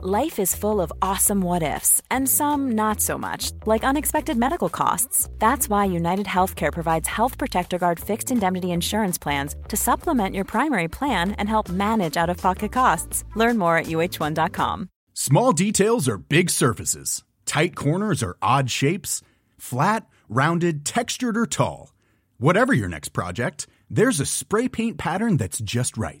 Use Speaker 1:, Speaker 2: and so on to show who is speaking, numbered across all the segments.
Speaker 1: Life is full of awesome what ifs, and some not so much, like unexpected medical costs. That's why United Healthcare provides Health Protector Guard fixed indemnity insurance plans to supplement your primary plan and help manage out of pocket costs. Learn more at uh1.com.
Speaker 2: Small details are big surfaces, tight corners are odd shapes, flat, rounded, textured, or tall. Whatever your next project, there's a spray paint pattern that's just right.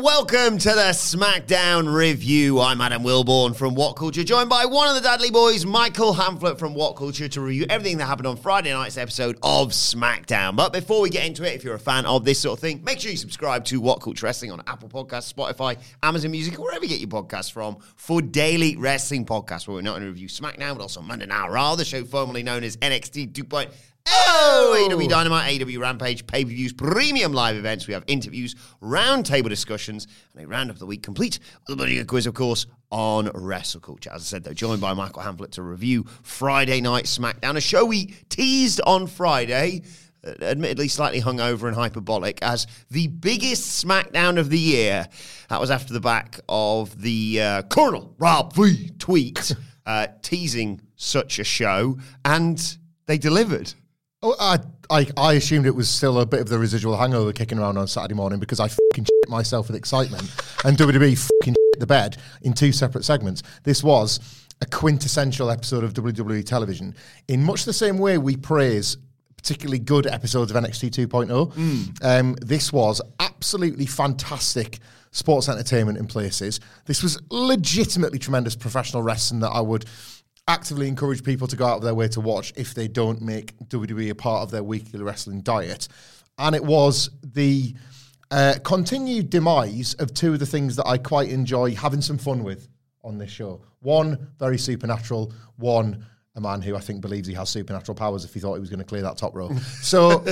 Speaker 3: welcome to the SmackDown review. I'm Adam Wilborn from What Culture, joined by one of the Dudley boys, Michael Hamflett from What Culture, to review everything that happened on Friday night's episode of SmackDown. But before we get into it, if you're a fan of this sort of thing, make sure you subscribe to What Culture Wrestling on Apple Podcasts, Spotify, Amazon Music, or wherever you get your podcasts from for daily wrestling podcasts where we're not going to review SmackDown, but also Monday Night Raw, the show formerly known as NXT 2.0 Oh, AEW Dynamite, AEW Rampage, pay per views, premium live events. We have interviews, roundtable discussions, and a round of the week complete with a bloody quiz, of course, on Wrestle Culture. As I said, though, joined by Michael Hamflett to review Friday Night SmackDown, a show we teased on Friday uh, admittedly slightly hungover and hyperbolic, as the biggest SmackDown of the year. That was after the back of the uh, Colonel Rob V tweet uh, teasing such a show, and they delivered.
Speaker 4: Oh, I, I, I assumed it was still a bit of the residual hangover kicking around on Saturday morning because I fucking shit myself with excitement and WWE fucking shit the bed in two separate segments. This was a quintessential episode of WWE television in much the same way we praise particularly good episodes of NXT 2.0. Mm. Um, this was absolutely fantastic sports entertainment in places. This was legitimately tremendous professional wrestling that I would actively encourage people to go out of their way to watch if they don't make WWE a part of their weekly wrestling diet. And it was the uh, continued demise of two of the things that I quite enjoy having some fun with on this show. One, very supernatural. One, a man who I think believes he has supernatural powers if he thought he was going to clear that top row. so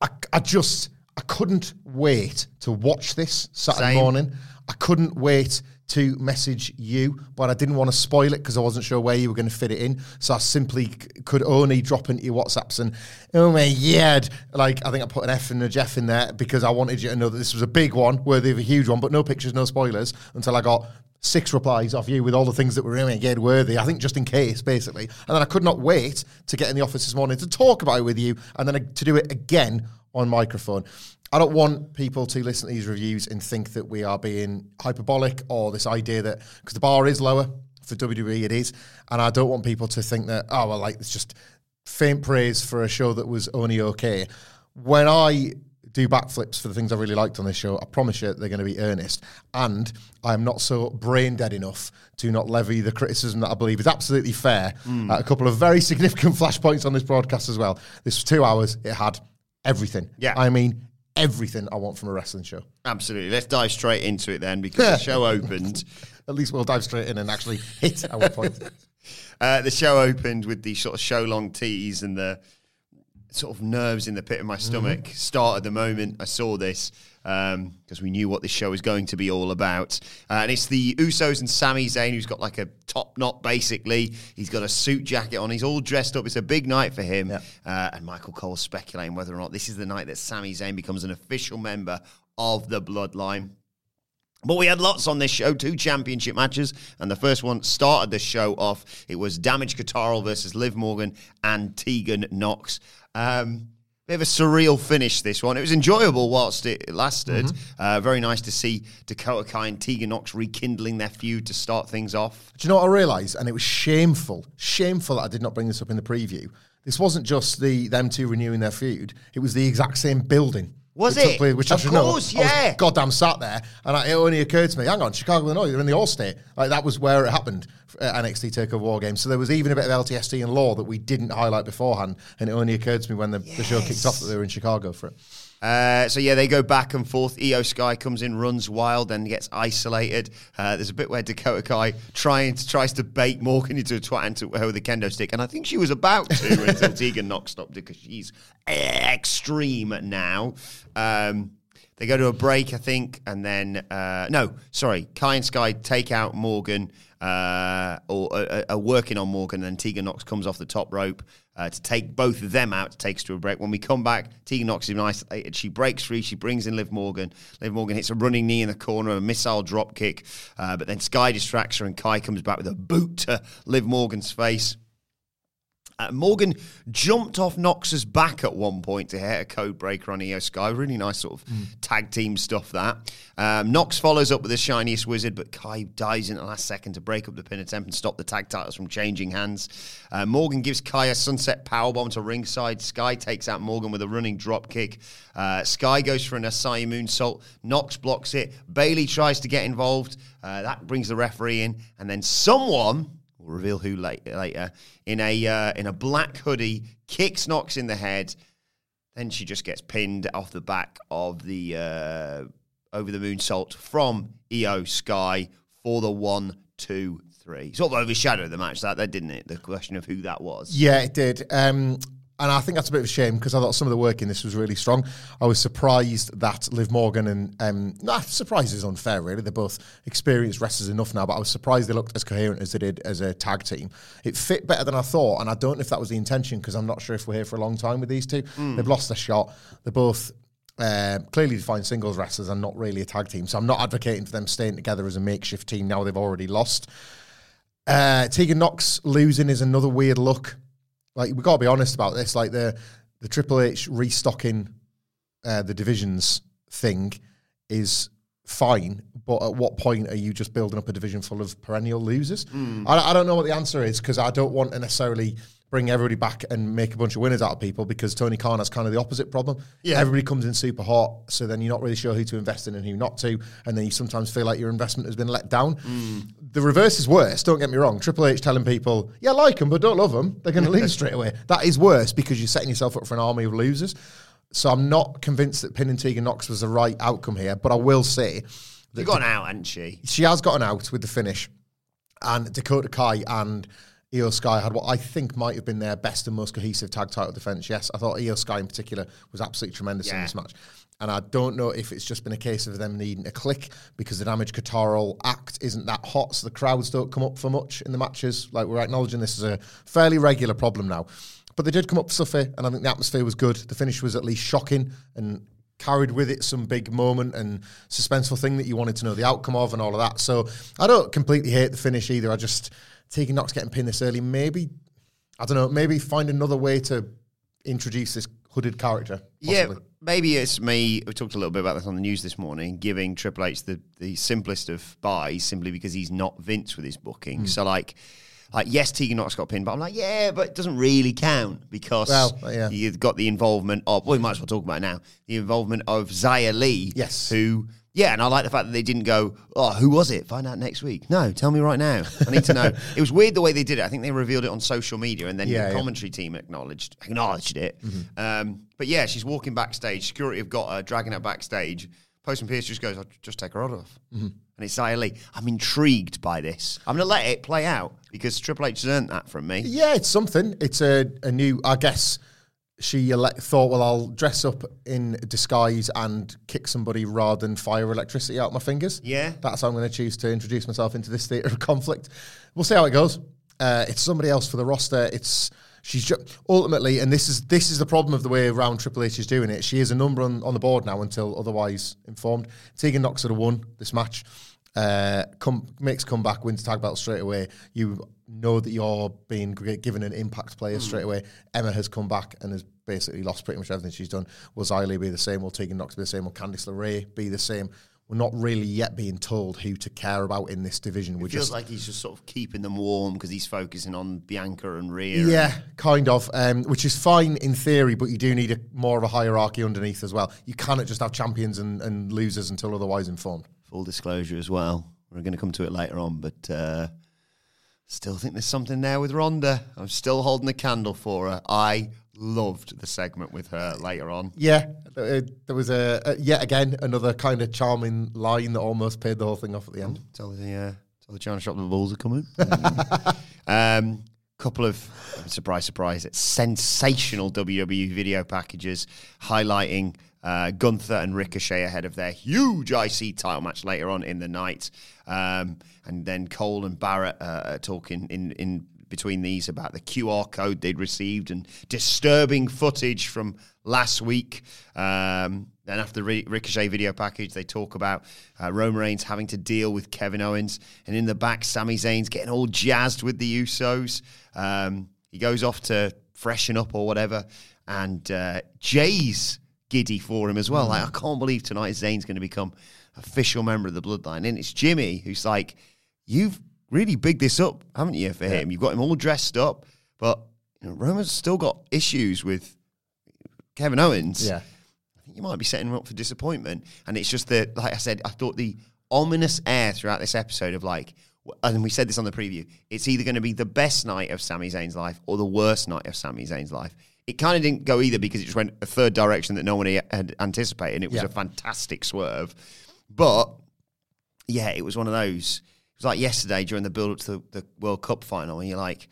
Speaker 4: I, I, just, I couldn't wait to watch this Saturday Same. morning. I couldn't wait to message you, but I didn't want to spoil it because I wasn't sure where you were going to fit it in. So I simply c- could only drop into your WhatsApps and, oh my god, like I think I put an F and a Jeff in there because I wanted you to know that this was a big one, worthy of a huge one, but no pictures, no spoilers until I got six replies off you with all the things that were oh really good worthy. I think just in case, basically. And then I could not wait to get in the office this morning to talk about it with you and then to do it again on microphone. I don't want people to listen to these reviews and think that we are being hyperbolic or this idea that because the bar is lower for WWE, it is, and I don't want people to think that oh well, like it's just faint praise for a show that was only okay. When I do backflips for the things I really liked on this show, I promise you they're going to be earnest, and I'm not so brain dead enough to not levy the criticism that I believe is absolutely fair. Mm. Uh, a couple of very significant flashpoints on this broadcast as well. This was two hours; it had everything.
Speaker 3: Yeah,
Speaker 4: I mean everything I want from a wrestling show.
Speaker 3: Absolutely. Let's dive straight into it then because the show opened.
Speaker 4: At least we'll dive straight in and actually hit our point.
Speaker 3: Uh, the show opened with the sort of show long tease and the sort of nerves in the pit of my stomach mm-hmm. started the moment I saw this because um, we knew what this show was going to be all about. Uh, and it's the Usos and Sami Zayn who's got like a top knot basically. He's got a suit jacket on. He's all dressed up. It's a big night for him. Yeah. Uh, and Michael Cole speculating whether or not this is the night that Sami Zayn becomes an official member of the Bloodline. But we had lots on this show, two championship matches, and the first one started the show off. It was Damage CTRL versus Liv Morgan and Tegan Nox. Um, bit of a surreal finish this one. It was enjoyable whilst it lasted. Mm-hmm. Uh, very nice to see Dakota Kai and Tegan Nox rekindling their feud to start things off.
Speaker 4: Do you know what I realised? And it was shameful, shameful that I did not bring this up in the preview. This wasn't just the them two renewing their feud; it was the exact same building.
Speaker 3: Was which it? Place, which of I course, know. yeah.
Speaker 4: goddamn sat there, and I, it only occurred to me, hang on, Chicago, Illinois, they're in the Allstate. Like, that was where it happened uh, at NXT TakeOver War Games. So there was even a bit of LTST and law that we didn't highlight beforehand, and it only occurred to me when the, yes. the show kicked off that they were in Chicago for it.
Speaker 3: Uh, so yeah, they go back and forth. Iyo Sky comes in, runs wild, then gets isolated. Uh, there's a bit where Dakota Kai trying to, tries to bait Morgan into a twat into her with a kendo stick, and I think she was about to until Tegan Nox stopped it because she's extreme now. Um, they go to a break, I think, and then uh, no, sorry, Kai and Sky take out Morgan, uh, or uh, are working on Morgan, and then Tegan Nox comes off the top rope uh, to take both of them out, to take us to a break. When we come back, Tegan Nox is isolated. She breaks free. She brings in Liv Morgan. Liv Morgan hits a running knee in the corner, a missile drop kick, uh, but then Sky distracts her, and Kai comes back with a boot to Liv Morgan's face. Uh, Morgan jumped off Nox's back at one point to hit a code breaker on Iyo Sky. Really nice sort of mm. tag team stuff, that. Um, Nox follows up with the shiniest wizard, but Kai dies in the last second to break up the pin attempt and stop the tag titles from changing hands. Uh, Morgan gives Kai a sunset powerbomb to ringside. Sky takes out Morgan with a running drop kick. Uh, Sky goes for an Asai moonsault. Nox blocks it. Bayley tries to get involved. Uh, that brings the referee in. And then someone We'll reveal who later. In a uh, in a black hoodie, kicks Nox in the head. Then she just gets pinned off the back of the uh, over the Moonsault from Iyo Sky for the one, two, three. Sort of overshadowed the match that, that didn't it? The question of who that was.
Speaker 4: Yeah, it did. Um, and I think that's a bit of a shame because I thought some of the work in this was really strong. I was surprised that Liv Morgan and um, nah, surprise is unfair really. They're both experienced wrestlers enough now, but I was surprised they looked as coherent as they did as a tag team. It fit better than I thought, and I don't know if that was the intention because I'm not sure if we're here for a long time with these two. Mm. They've lost their shot. They're both uh, clearly defined singles wrestlers and not really a tag team. So I'm not advocating for them staying together as a makeshift team now they've already lost. Uh, Tegan Nox losing is another weird look. Like we got to be honest about this. Like the the Triple H restocking uh, the divisions thing is fine, but at what point are you just building up a division full of perennial losers? Mm. I, I, don't know what the answer is because I don't want to necessarily bring everybody back and make a bunch of winners out of people because Tony Khan has kind of the opposite problem. Yeah. Everybody comes in super hot, so then you're not really sure who to invest in and who not to, and then you sometimes feel like your investment has been let down. Mm. The reverse is worse, don't get me wrong. Triple H telling people, yeah, like them, but don't love them, they're going to lose straight away. That is worse because you're setting yourself up for an army of losers. So I'm not convinced that pinning Tegan Nox was the right outcome here, but I will say
Speaker 3: that. She got an out, hasn't she?
Speaker 4: She has gotten out with the finish. And Dakota Kai and Iyo Sky had what I think might have been their best and most cohesive tag title defense. Yes, I thought Iyo Sky in particular was absolutely tremendous yeah. in this match. And I don't know if it's just been a case of them needing a click because the Damage CTRL act isn't that hot, so the crowds don't come up for much in the matches. Like we're acknowledging this is a fairly regular problem now. But they did come up for Suffy, and I think the atmosphere was good. The finish was at least shocking and carried with it some big moment and suspenseful thing that you wanted to know the outcome of and all of that. So I don't completely hate the finish either. I just Tegan Nox getting pinned this early. Maybe I don't know. Maybe find another way to introduce this hooded character.
Speaker 3: Possibly. Yeah, maybe it's me. We talked a little bit about this on the news this morning, giving Triple H the the simplest of buys simply because he's not Vince with his booking. Mm. So like. Like yes, Tegan Nox got pinned, but I'm like, yeah, but it doesn't really count because well, yeah. you've got the involvement of. Well, we might as well talk about it now. The involvement of Xia Li.
Speaker 4: yes,
Speaker 3: who yeah, and I like the fact that they didn't go, oh, who was it? Find out next week. No, tell me right now. I need to know. it was weird the way they did it. I think they revealed it on social media and then yeah, the commentary yeah. team acknowledged acknowledged it. Mm-hmm. Um, but yeah, she's walking backstage. Security have got her, dragging her backstage. Postman Pearce just goes, I'll just take her off. Mm-hmm. And it's Li. I'm intrigued by this. I'm going to let it play out because Triple H has earned that from me.
Speaker 4: Yeah, it's something. It's a, a new, I guess she ele- thought, well, I'll dress up in disguise and kick somebody rather than fire electricity out my fingers.
Speaker 3: Yeah.
Speaker 4: That's how I'm going to choose to introduce myself into this theatre of conflict. We'll see how it goes. Uh, it's somebody else for the roster. It's she's ju- ultimately, and this is this is the problem of the way around Triple H is doing it. She is a number on, on the board now until otherwise informed. Tegan Nox would have won this match. Uh, come makes comeback, wins tag belt straight away. You know that you're being given an impact player mm. straight away. Emma has come back and has basically lost pretty much everything she's done. Will Xia be the same? Will Tegan Nox be the same? Will Candice LeRae be the same? We're not really yet being told who to care about in this division.
Speaker 3: It
Speaker 4: We're
Speaker 3: feels
Speaker 4: just
Speaker 3: like he's just sort of keeping them warm because he's focusing on Bianca and Rhea.
Speaker 4: Yeah, kind of, um, which is fine in theory, but you do need a, more of a hierarchy underneath as well. You cannot just have champions and, and losers until otherwise informed.
Speaker 3: Full disclosure as well. We're going to come to it later on, but uh, still think there's something there with Ronda. I'm still holding the candle for her. I loved the segment with her later on.
Speaker 4: Yeah, uh, there was a, a yet again another kind of charming line that almost paid the whole thing off at the end.
Speaker 3: Tell the uh, tell the China shop the balls are coming. um, couple of surprise, surprise, sensational WWE video packages highlighting uh, Gunther and Ricochet ahead of their huge IC title match later on in the night, um, and then Cole and Barrett uh, talking in in between these about the QR code they'd received and disturbing footage from last week. Um, then after the Ricochet video package, they talk about uh, Roman Reigns having to deal with Kevin Owens, and in the back, Sami Zayn's getting all jazzed with the Usos. Um, he goes off to freshen up or whatever, and uh, Jey's giddy for him as well. Like I can't believe tonight Zayn's going to become official member of the Bloodline, and it's Jimmy who's like, "You've really big this up, haven't you, for him? You've got him all dressed up, but you know, Roman's still got issues with Kevin Owens."
Speaker 4: Yeah I think
Speaker 3: you might be setting him up for disappointment. And it's just that, like I said, I thought the ominous air throughout this episode of like, and we said this on the preview, it's either going to be the best night of Sami Zayn's life or the worst night of Sami Zayn's life. It kind of didn't go either because it just went a third direction that no one had anticipated. And it was yeah. a fantastic swerve. But yeah, it was one of those. It was like yesterday during the build up to the, the World Cup final, and you're like,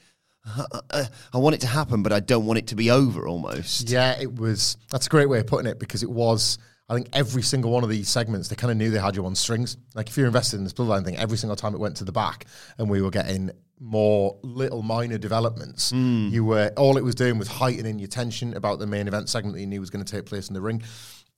Speaker 3: I want it to happen, but I don't want it to be over almost.
Speaker 4: Yeah, it was. That's a great way of putting it because it was. I think every single one of these segments, they kind of knew they had you on strings. Like if you're invested in this bloodline thing, every single time it went to the back and we were getting more little minor developments, mm. you were all it was doing was heightening your tension about the main event segment that you knew was going to take place in the ring.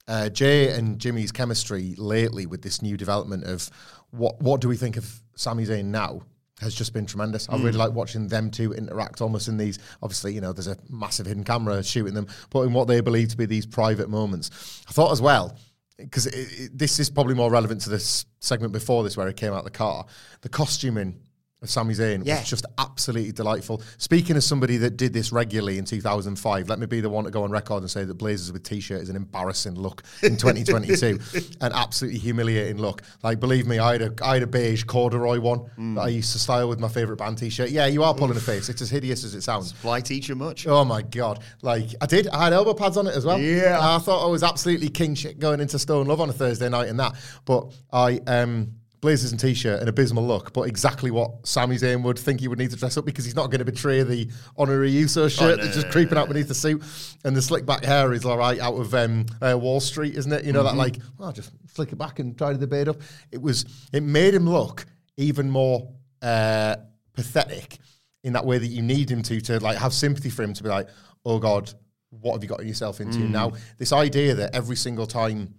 Speaker 4: Uh, Jey and Jimmy's chemistry lately with this new development of what what do we think of Sami Zayn now? has just been tremendous. Mm. I really like watching them two interact almost in these. Obviously, you know, there's a massive hidden camera shooting them, but in what they believe to be these private moments. I thought as well, because this is probably more relevant to this segment before this, where he came out the car. The costuming Sami Zayn yeah. was just absolutely delightful. Speaking as somebody that did this regularly in 2005, let me be the one to go on record and say that Blazers with t-shirt is an embarrassing look in 2022, an absolutely humiliating look. Like, believe me, I had a, I had a beige corduroy one mm. that I used to style with my favourite band t-shirt. Yeah, you are pulling Oof. a face. It's as hideous as it sounds.
Speaker 3: Fly teacher much?
Speaker 4: Oh my god! Like I did. I had elbow pads on it as well.
Speaker 3: Yeah.
Speaker 4: I thought I was absolutely king shit going into Stone Love on a Thursday night and that, but I um blazers and t-shirt, an abysmal look, but exactly what Sami Zayn would think he would need to dress up because he's not going to betray the honorary Uso shirt oh, no, that's just no, creeping no, out beneath the suit, and the slick back hair is all right out of um, uh, Wall Street, isn't it? You know mm-hmm. that like, oh, just flick it back and tidy the debate up. It was, it made him look even more uh, pathetic in that way that you need him to to like have sympathy for him to be like, oh God, what have you got yourself into mm. now? This idea that every single time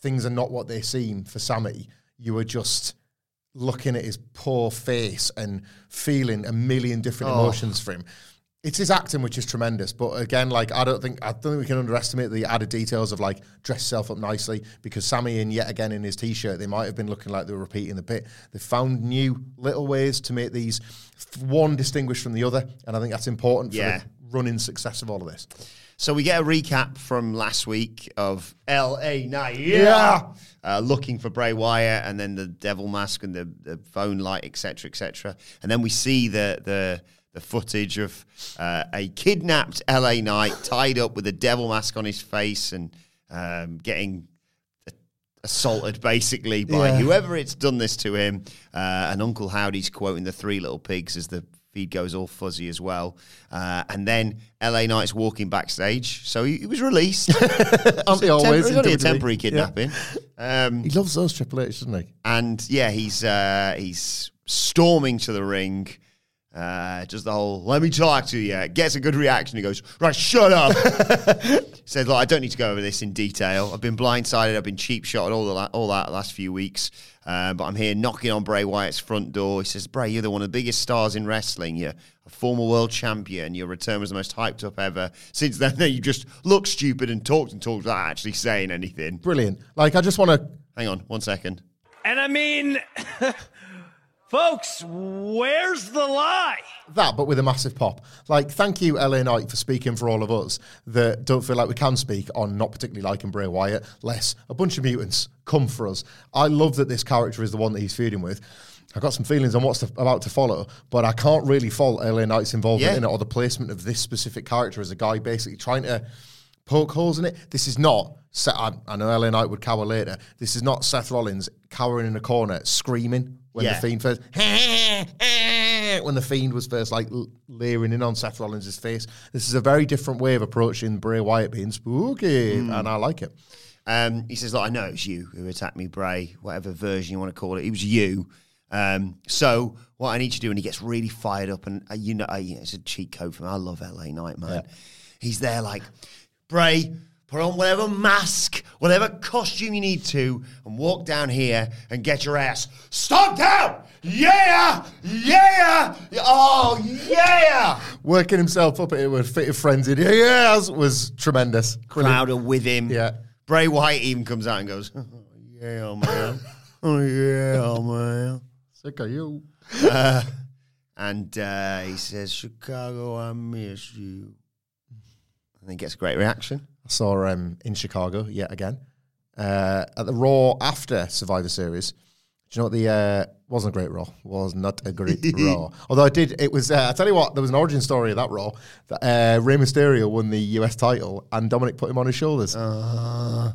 Speaker 4: things are not what they seem for Sami you were just looking at his poor face and feeling a million different oh. emotions for him. It's his acting, which is tremendous. But again, like I don't think I don't think we can underestimate the added details of like dress yourself up nicely because Sammy and yet again in his t-shirt, they might have been looking like they were repeating the bit. They found new little ways to make these one distinguished from the other, and I think that's important yeah. for the running success of all of this.
Speaker 3: So we get a recap from last week of LA Knight, yeah, uh, looking for Bray Wyatt, and then the devil mask and the, the phone light, etc., etc. And then we see the the the footage of uh, a kidnapped LA Knight tied up with a devil mask on his face and um, getting assaulted basically by yeah. whoever it's done this to him. Uh, and Uncle Howdy's quoting the Three Little Pigs as the feed goes all fuzzy as well. Uh, and then LA Knight's walking backstage, so he, he was released.
Speaker 4: Aren't they always?
Speaker 3: Temp- a temporary kidnapping.
Speaker 4: Yeah. Um, he loves those Triple H, doesn't he?
Speaker 3: And yeah, he's uh, he's storming to the ring. Uh, just the whole "let me talk to you" gets a good reaction. He goes, "Right, shut up." Says, "Look, I don't need to go over this in detail. I've been blindsided. I've been cheap shot all the la- all that last few weeks, uh, but I'm here knocking on Bray Wyatt's front door." He says, "Bray, you're the one of the biggest stars in wrestling. You're a former world champion. Your return was the most hyped up ever. Since then, you just look stupid and talked and talked without actually saying anything.
Speaker 4: Brilliant. Like, I just want to
Speaker 3: hang on one second.
Speaker 5: And I mean." Folks, where's the lie?
Speaker 4: That, but with a massive pop. Like, thank you, LA Knight, for speaking for all of us that don't feel like we can speak on not particularly liking Bray Wyatt. Less, a bunch of mutants come for us. I love that this character is the one that he's feuding with. I got some feelings on what's to, about to follow, but I can't really fault LA Knight's involvement
Speaker 3: Yeah.
Speaker 4: in it or the placement of this specific character as a guy basically trying to poke holes in it. This is not. Seth, I, I know LA Knight would cower later. This is not Seth Rollins cowering in a corner screaming when
Speaker 3: Yeah.
Speaker 4: the fiend first. when the fiend was first like leering in on Seth Rollins' face. This is a very different way of approaching Bray Wyatt being spooky,
Speaker 3: Hmm.
Speaker 4: and I like it.
Speaker 3: Um, he says, "Look, I know it's you who attacked me, Bray. Whatever version you want to call it, it was you. Um, so what I need you to do, and he gets really fired up, and uh, you know, uh, it's a cheat code for me. I love LA Knight, man. He's there like, Bray, put on whatever mask, whatever costume you need to, and walk down here and get your ass stomped out. Yeah, yeah, oh yeah.
Speaker 4: Working himself up into a fit of frenzy, yes, was tremendous.
Speaker 3: Crowd with him.
Speaker 4: Yeah.
Speaker 3: Bray Wyatt even comes out and goes, oh, yeah, man. Oh, yeah, man.
Speaker 4: Sick of you.
Speaker 3: And uh, he says, Chicago, I miss you. And he gets a great reaction.
Speaker 4: I saw um, in Chicago yet again uh, at the Raw after Survivor Series. Do you know what the uh, wasn't a great Raw? Was not a great Raw. Although I did, it was. Uh, I tell you what, there was an origin story of that Raw. That uh, Rey Mysterio won the US title, and Dominik put him on his shoulders.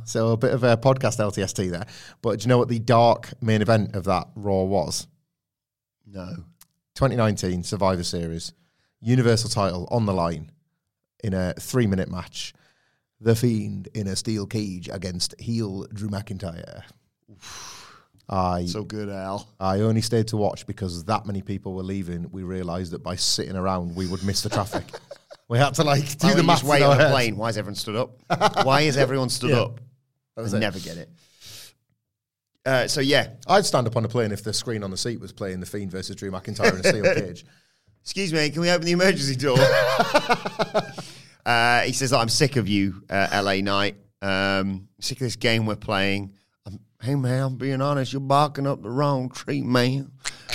Speaker 4: So a bit of a podcast LTST there. But do you know what the dark main event of that Raw was?
Speaker 3: No.
Speaker 4: 2019 Survivor Series, Universal title on the line in a three minute match. The Fiend in a steel cage against heel Drew McIntyre. I
Speaker 3: So good, Al.
Speaker 4: I only stayed to watch because that many people were leaving. We realised that by sitting around, we would miss the traffic. we had to like do
Speaker 3: Why
Speaker 4: the
Speaker 3: don't
Speaker 4: math
Speaker 3: wait on the plane. Why is everyone stood up? Why is everyone stood
Speaker 4: Yeah.
Speaker 3: up? I
Speaker 4: was it.
Speaker 3: never get it. Uh, so, yeah.
Speaker 4: I'd stand up on a plane if the screen on the seat was playing the Fiend versus Drew McIntyre in a steel cage.
Speaker 3: Excuse me, can we open the emergency door? uh, he says, I'm sick of you, uh, LA Knight. Um, sick of this game we're playing. Hey, man, I'm being honest. You're barking up the wrong tree, man.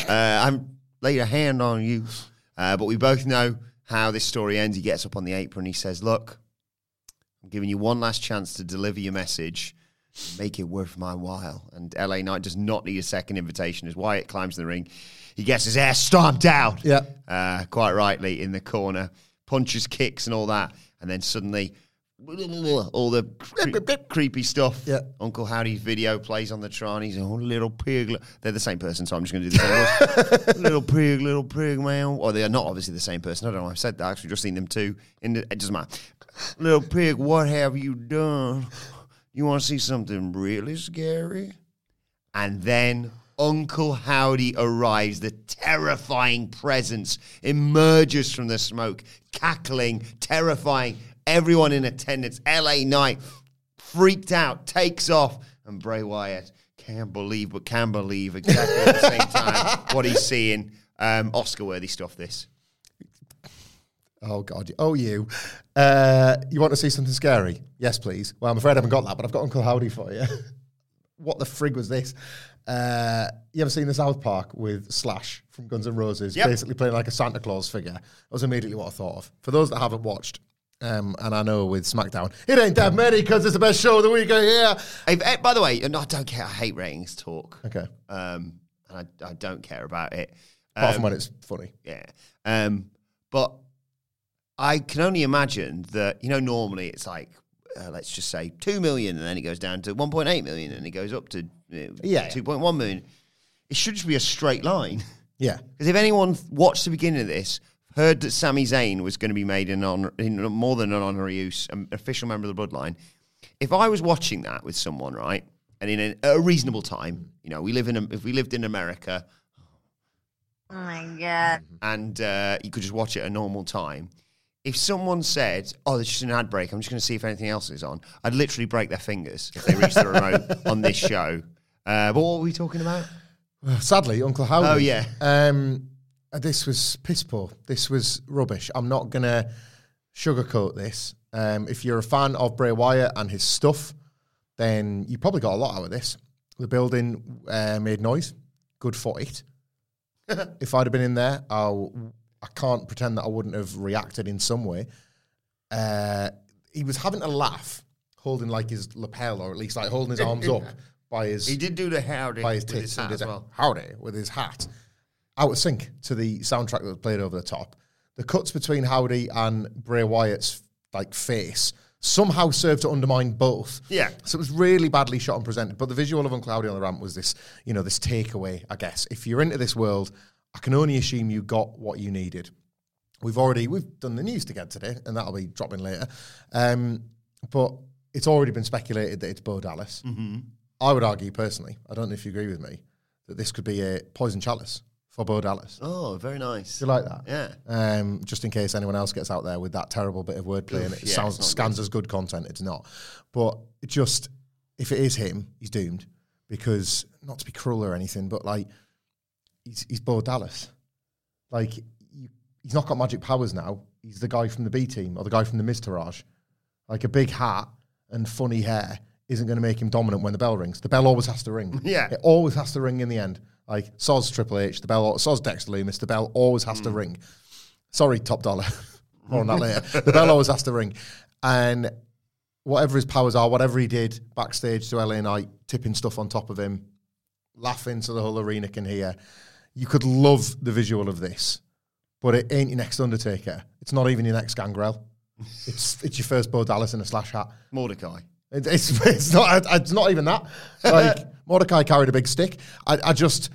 Speaker 3: Uh, I'm laid a hand on you. Uh, but we both know how this story ends. He gets up on the apron. He says, Look, I'm giving you one last chance to deliver your message. Make it worth my while. And LA Knight does not need a second invitation as Wyatt climbs in the ring. He gets his ass stomped out.
Speaker 4: Yeah.
Speaker 3: Uh, quite rightly in the corner. Punches, kicks, and all that. And then suddenly, all the cre- creepy stuff.
Speaker 4: Yeah.
Speaker 3: Uncle Howdy's video plays on the Tron. He's a oh, little pig. They're the same person, so I'm just going to do the same. little pig, little pig, man. Or they are not obviously the same person. I don't know. I've said that. I've actually just seen them too. In the, it doesn't matter. Little pig, what have you done? You want to see something really scary? And then Uncle Howdy arrives. The terrifying presence emerges from the smoke, cackling, terrifying everyone in attendance. LA Knight freaked out, takes off, and Bray Wyatt can't believe, but can believe exactly at the same time what he's seeing. Um, Oscar worthy stuff, this.
Speaker 4: Oh God! Oh, you. Uh, you want to see something scary? Yes, please. Well, I'm afraid I haven't got that, but I've got Uncle Howdy for you. what the frig was this? Uh, you ever seen the South Park with Slash from Guns N' Roses,
Speaker 3: Yep.
Speaker 4: basically playing like a Santa Claus figure? That was immediately what I thought of. For those that haven't watched, um, and I know with SmackDown, it ain't that many because it's the best show of the week. Yeah.
Speaker 3: Hey, eh, by the way, I don't care. I hate ratings talk.
Speaker 4: Okay.
Speaker 3: Um, and I, I don't care about it.
Speaker 4: Apart
Speaker 3: Um,
Speaker 4: from when it's funny.
Speaker 3: Yeah. Um, but I can only imagine that, you know, normally it's like, uh, let's just say 2 million and then it goes down to 1.8 million and it goes up to uh,
Speaker 4: Yeah.
Speaker 3: 2.1 million. It should just be a straight line.
Speaker 4: Yeah.
Speaker 3: Because if anyone watched the beginning of this, heard that Sami Zayn was going to be made in, honor, in more than an honorary use, an official member of the bloodline, if I was watching that with someone, right, and in a, a reasonable time, you know, we live in, a, if we lived in America,
Speaker 6: Oh my god.
Speaker 3: and uh, you could just watch it at a normal time. If someone said, "Oh, there's just an ad break," I'm just going to see if anything else is on. I'd literally break their fingers if they reached the remote on this show. Uh, but what were we talking about?
Speaker 4: Sadly, Uncle Howdy.
Speaker 3: Oh, yeah.
Speaker 4: Um, uh, this was piss poor. This was rubbish. I'm not gonna sugarcoat this. Um, if you're a fan of Bray Wyatt and his stuff, then you probably got a lot out of this. The building uh, made noise. Good for it. if I'd have been in there, I'll, I can't pretend that I wouldn't have reacted in some way. Uh, he was having a laugh, holding like his lapel, or at least like holding his arms up by his
Speaker 3: He did do the howdy
Speaker 4: by his
Speaker 3: with
Speaker 4: tits
Speaker 3: his
Speaker 4: and
Speaker 3: hat
Speaker 4: did
Speaker 3: as
Speaker 4: a
Speaker 3: well.
Speaker 4: howdy with his hat out of sync to the soundtrack that was played over the top. The cuts between Howdy and Bray Wyatt's like face somehow served to undermine both.
Speaker 3: Yeah.
Speaker 4: So it was really badly shot and presented. But the visual of Uncle Howdy on the ramp was this, you know, this takeaway, I guess. If you're into this world, I can only assume you got what you needed. We've already we've done the news together today, and that'll be dropping later. Um, but it's already been speculated that it's Bo Dallas.
Speaker 3: Mm-hmm.
Speaker 4: I would argue personally, I don't know if you agree with me, that this could be a poison chalice for Bo Dallas.
Speaker 3: Oh, very nice.
Speaker 4: You like that?
Speaker 3: Yeah.
Speaker 4: Um, just in case anyone else gets out there with that terrible bit of wordplay and it
Speaker 3: yeah,
Speaker 4: sounds scans as good content, it's not. But it just if it is him, he's doomed because not to be cruel or anything, but like he's he's Bo Dallas. Like you, he's not got magic powers now. He's the guy from the B team or the guy from the Miztourage. Like a big hat and funny hair isn't going to make him dominant when the bell rings. The bell always has to ring.
Speaker 3: Yeah.
Speaker 4: It always has to ring in the end. Like Soz Triple H, the bell, Soz Dexter Lumis, the bell always has to hmm. ring. Sorry, top dollar. More on that later. The bell always has to ring. And whatever his powers are, whatever he did backstage to LA Knight, tipping stuff on top of him, laughing so the whole arena can hear, you could love the visual of this. But it ain't your next Undertaker. It's not even your next Gangrel. It's it's your first Bo Dallas in a slash hat.
Speaker 3: Mordecai.
Speaker 4: It, it's it's not it's not even that. Like Mordecai carried a big stick. I, I just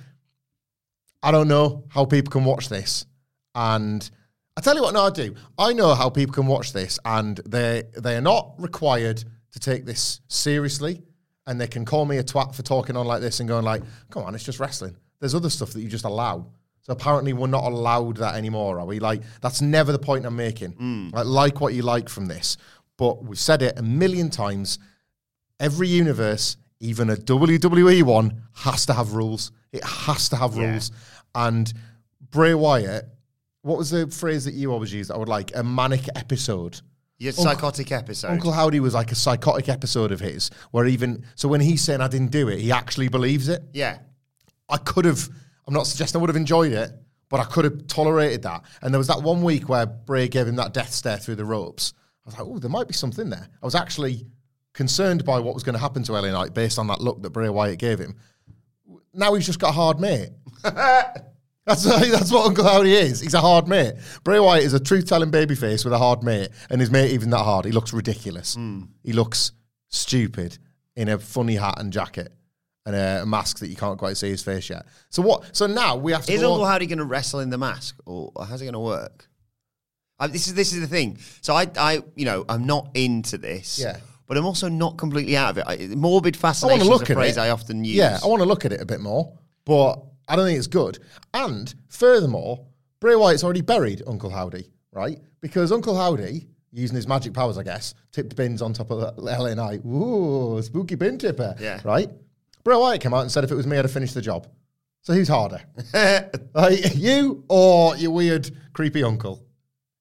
Speaker 4: I don't know how people can watch this. And I tell you what, no, I do. I know how people can watch this, and they they are not required to take this seriously, and they can call me a twat for talking on like this and going like, "Come on, it's just wrestling." There's other stuff that you just allow. So apparently, we're not allowed that anymore, are we? Like that's never the point I'm making. Mm. Like, like what you like from this, but we've said it a million times every universe, even a WWE one, has to have rules. It has to have
Speaker 3: Yeah.
Speaker 4: rules. And Bray Wyatt, what was the phrase that you always used? I would like a manic episode.
Speaker 3: Your psychotic episode.
Speaker 4: Uncle Howdy was like a psychotic episode of his, where even so when he's saying I didn't do it, he actually believes it.
Speaker 3: yeah.
Speaker 4: I could have. I'm not suggesting I would have enjoyed it, but I could have tolerated that. And there was that one week where Bray gave him that death stare through the ropes. I was like, oh, there might be something there. I was actually concerned by what was going to happen to LA Knight based on that look that Bray Wyatt gave him. Now he's just got a hard mate. That's, that's what Uncle Howdy is. He's a hard mate. Bray Wyatt is a truth telling babyface with a hard mate, and his mate even that hard. He looks ridiculous. Hmm. He looks stupid in a funny hat and jacket and a mask that you can't quite see his face yet. So what? So now we have to.
Speaker 3: Is
Speaker 4: go
Speaker 3: Uncle
Speaker 4: on-
Speaker 3: Howdy going to wrestle in the mask, or how's it going to work? I, this is this is the thing. So I, I, you know, I'm not into this.
Speaker 4: Yeah.
Speaker 3: But I'm also not completely out of it. I, morbid fascination
Speaker 4: look
Speaker 3: is a
Speaker 4: at
Speaker 3: phrase
Speaker 4: it.
Speaker 3: I often use.
Speaker 4: Yeah, I want to look at it a bit more, but I don't think it's good. And furthermore, Bray Wyatt's already buried Uncle Howdy, right? Because Uncle Howdy, using his magic powers, I guess, tipped bins on top of the LA Knight. Ooh, spooky bin tipper.
Speaker 3: Yeah.
Speaker 4: Right? Bray Wyatt came out and said if it was me, I'd have finished the job. So who's harder? like, you or your weird, creepy uncle?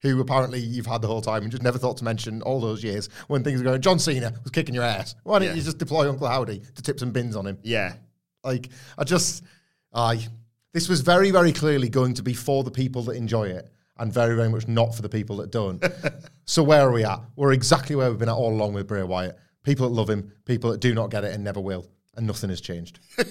Speaker 4: Who apparently you've had the whole time and just never thought to mention all those years when things were going. John Cena was kicking your ass. Why didn't
Speaker 3: Yeah.
Speaker 4: you just deploy Uncle Howdy to tip some bins on him?
Speaker 3: yeah.
Speaker 4: Like, I just, I, this was very, very clearly going to be for the people that enjoy it and very, very much not for the people that don't. so where are we at? We're exactly where we've been at all along with Bray Wyatt. People that love him, people that do not get it and never will, and nothing has changed.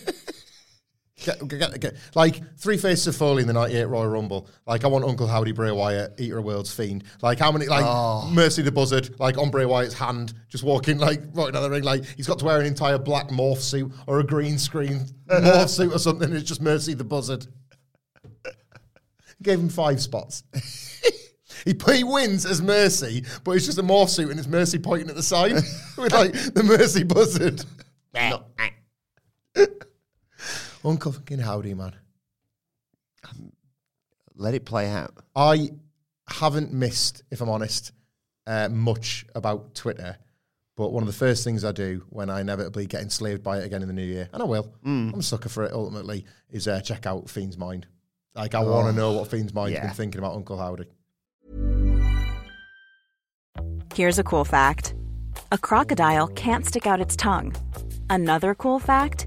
Speaker 4: Get, get, get, like three faces of Foley in the '98 Royal Rumble. Like I want Uncle Howdy, Bray Wyatt, Eater of Worlds, Fiend. Like how many? Like oh. Mercy the Buzzard, like on Bray Wyatt's hand, just walking like right down the ring. Like he's got to wear an entire black morph suit or a green screen morph suit or something. It's just Mercy the Buzzard. Gave him five spots. He, he wins as Mercy, but it's just a morph suit and it's Mercy pointing at the side with like the Mercy buzzard. Uncle fucking howdy, man.
Speaker 3: Let it play out.
Speaker 4: I haven't missed, if I'm honest, uh, much about Twitter. But one of the first things I do when I inevitably get enslaved by it again in the new year, and I will, I'm a sucker for it ultimately, is uh, check out Fiend's Mind. Like, I want to know what Fiend's Mind's
Speaker 3: yeah.
Speaker 4: been thinking about Uncle Howdy.
Speaker 1: Here's a cool fact a crocodile can't stick out its tongue. Another cool fact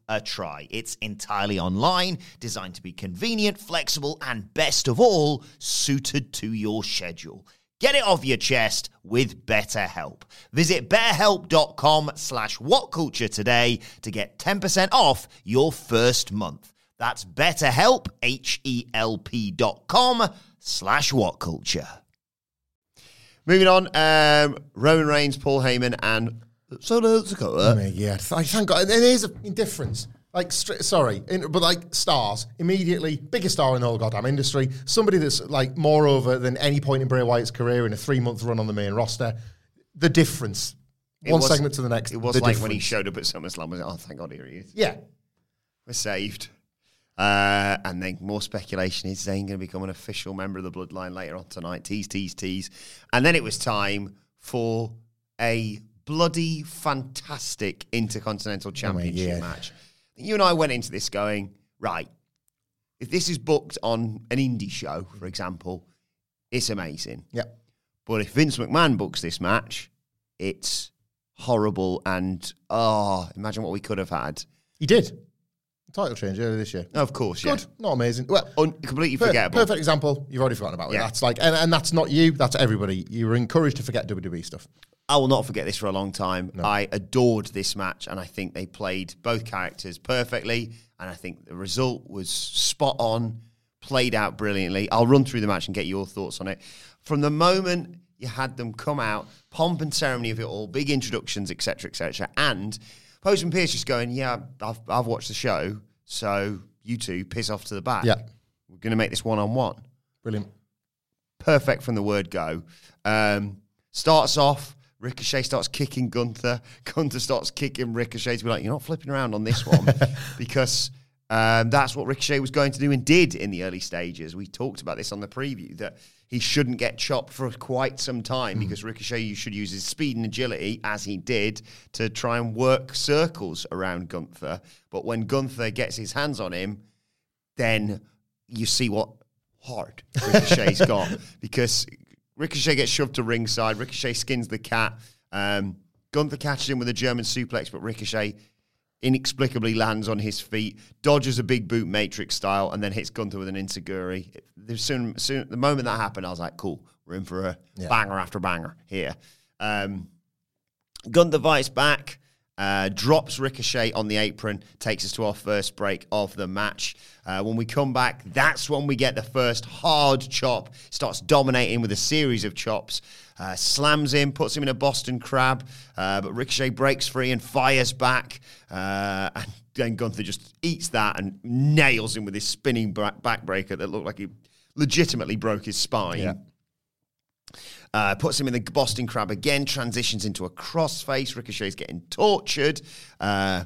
Speaker 3: a try. It's entirely online, designed to be convenient, flexible, and best of all, suited to your schedule. Get it off your chest with BetterHelp. Visit betterhelp.com slash whatculture today to get 10% off your first month. That's betterhelp, H-E-L-P dot com slash whatculture. Moving on, um, Roman Reigns, Paul Heyman, and Solo Sikoa.
Speaker 4: Oh my God. I thank God. And there's a difference. Like, str- sorry, in, but like stars, immediately, biggest star in the whole goddamn industry. Somebody that's like more over than any point in Bray Wyatt's career in a three month run on the main roster. The difference.
Speaker 3: It
Speaker 4: One
Speaker 3: was-
Speaker 4: segment to the next.
Speaker 3: It was
Speaker 4: the
Speaker 3: like when he showed up at SummerSlam. Was it? Oh, thank God, here he is.
Speaker 4: Yeah.
Speaker 3: We're saved. Uh, and then more speculation is Zayn going to become an official member of the Bloodline later on tonight? Tease, tease, tease. And then it was time for a bloody fantastic Intercontinental oh, Championship
Speaker 4: God.
Speaker 3: match. You and I went into this going, right, if this is booked on an indie show, for example, it's amazing.
Speaker 4: Yep.
Speaker 3: But if Vince McMahon books this match, it's horrible and oh, imagine what we could have had.
Speaker 4: He did. Title change earlier this year.
Speaker 3: Of course, yeah.
Speaker 4: Good. Not amazing. Well,
Speaker 3: Un- completely
Speaker 4: per-
Speaker 3: forgettable.
Speaker 4: Perfect example. You've already forgotten about it.
Speaker 3: Yeah.
Speaker 4: That's like, and, and that's not you. That's everybody. You were encouraged to forget WWE stuff.
Speaker 3: I will not forget this for a long time. I adored this match, and I think they played both characters perfectly. And I think the result was spot on, played out brilliantly. I'll run through the match and get your thoughts on it. From the moment you had them come out, pomp and ceremony of it all, big introductions, etc., etc., and Postman Pearce just going, "Yeah, I've I've watched the show, so you two piss off to the back.
Speaker 4: Yeah.
Speaker 3: we're going to make this one on one."
Speaker 4: Brilliant.
Speaker 3: perfect from the word go. Um, starts off, Ricochet starts kicking Gunther. Gunther starts kicking Ricochet to be like, you're not flipping around on this one because um, that's what Ricochet was going to do and did in the early stages. We talked about this on the preview that he shouldn't get chopped for quite some time because Ricochet you should use his speed and agility as he did to try and work circles around Gunther. But when Gunther gets his hands on him, then you see what hard Ricochet's got because Ricochet gets shoved to ringside. Ricochet skins the cat. Um, Gunther catches him with a German suplex, but Ricochet inexplicably lands on his feet, dodges a big boot matrix style, and then hits Gunther with an. There's soon, soon, the moment that happened, I was like, cool, we're in for a banger after banger here. Um, Gunther fights back, uh, drops Ricochet on the apron, takes us to our first break of the match. Uh, when we come back, that's when we get the first hard chop. Starts dominating with a series of chops, uh, slams him, puts him in a Boston crab, uh, but Ricochet breaks free and fires back. Uh, and then Gunther just eats that and nails him with his spinning backbreaker that looked like he legitimately broke his spine.
Speaker 4: Yeah.
Speaker 3: Uh, puts him in the Boston Crab again, transitions into a crossface. Ricochet's getting tortured. Uh,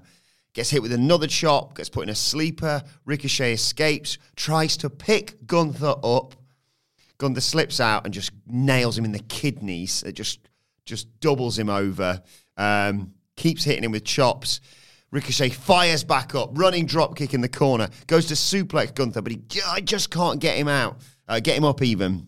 Speaker 3: gets hit with another chop, gets put in a sleeper. Ricochet escapes, tries to pick Gunther up. Gunther slips out and just nails him in the kidneys. It just just doubles him over, um, keeps hitting him with chops. Ricochet fires back up, running drop kick in the corner, goes to suplex Gunther, but he I just can't get him out, uh, get him up even.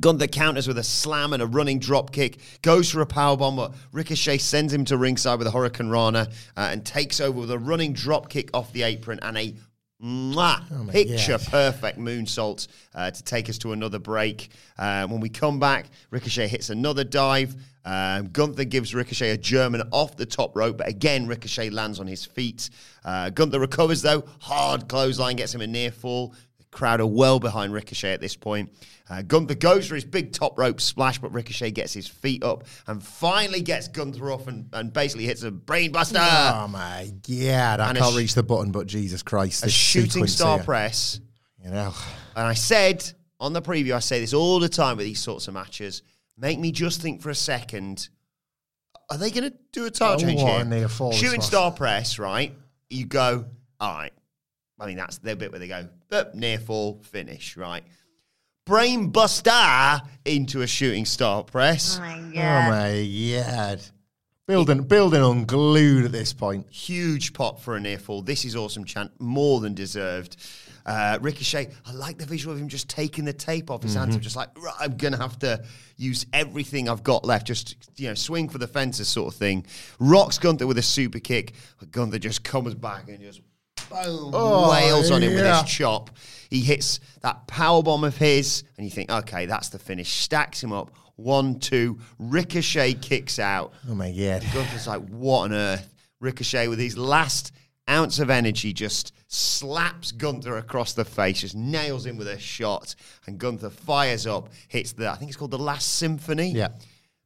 Speaker 3: Gunther counters with a slam and a running drop kick, goes for a power bomb, but Ricochet sends him to ringside with a hurricanrana uh, and takes over with a running drop kick off the apron and a mwah, picture perfect moonsault uh, to take us to another break. Uh, when we come back, Ricochet hits another dive. Um, Gunther gives Ricochet a German off the top rope, but again, Ricochet lands on his feet. Uh, Gunther recovers though, hard clothesline gets him a near fall. Crowd are well behind Ricochet at this point. Uh, Gunther goes for his big top rope splash, but Ricochet gets his feet up and finally gets Gunther off and, and basically hits a brainbuster.
Speaker 4: Oh my god! I
Speaker 3: And
Speaker 4: can't
Speaker 3: sh-
Speaker 4: reach the button, but Jesus Christ!
Speaker 3: a shooting star
Speaker 4: here,
Speaker 3: press.
Speaker 4: You know,
Speaker 3: And I said on the preview, I say this all the time with these sorts of matches. Make me just think for a second. Are they going to do a title
Speaker 4: Oh,
Speaker 3: change here?
Speaker 4: a near fall this
Speaker 3: Shooting star press, right? You go, all right. I mean, that's the bit where they go, but near fall finish, right? Brain buster into a shooting star press.
Speaker 6: Oh my
Speaker 4: oh
Speaker 6: god.
Speaker 4: my god! Building, building unglued at this point.
Speaker 3: Huge pop for a near fall. This is awesome chant, more than deserved. Uh, Ricochet, I like the visual of him just taking the tape off his hands. I'm just like, right, I'm gonna have to use everything I've got left, just you know, swing for the fences sort of thing. Rocks Gunther with a super kick, Gunther just comes back and just boom, oh, wails on him with his chop. He hits that power bomb of his, and you think, okay, that's the finish. Stacks him up. One, two. Ricochet kicks out.
Speaker 4: Oh my god!
Speaker 3: Gunther's like, what on earth? Ricochet with his last ounce of energy just slaps Gunther across the face, just nails him with a shot, and Gunther fires up, hits the, I think it's called the Last Symphony.
Speaker 4: Yeah.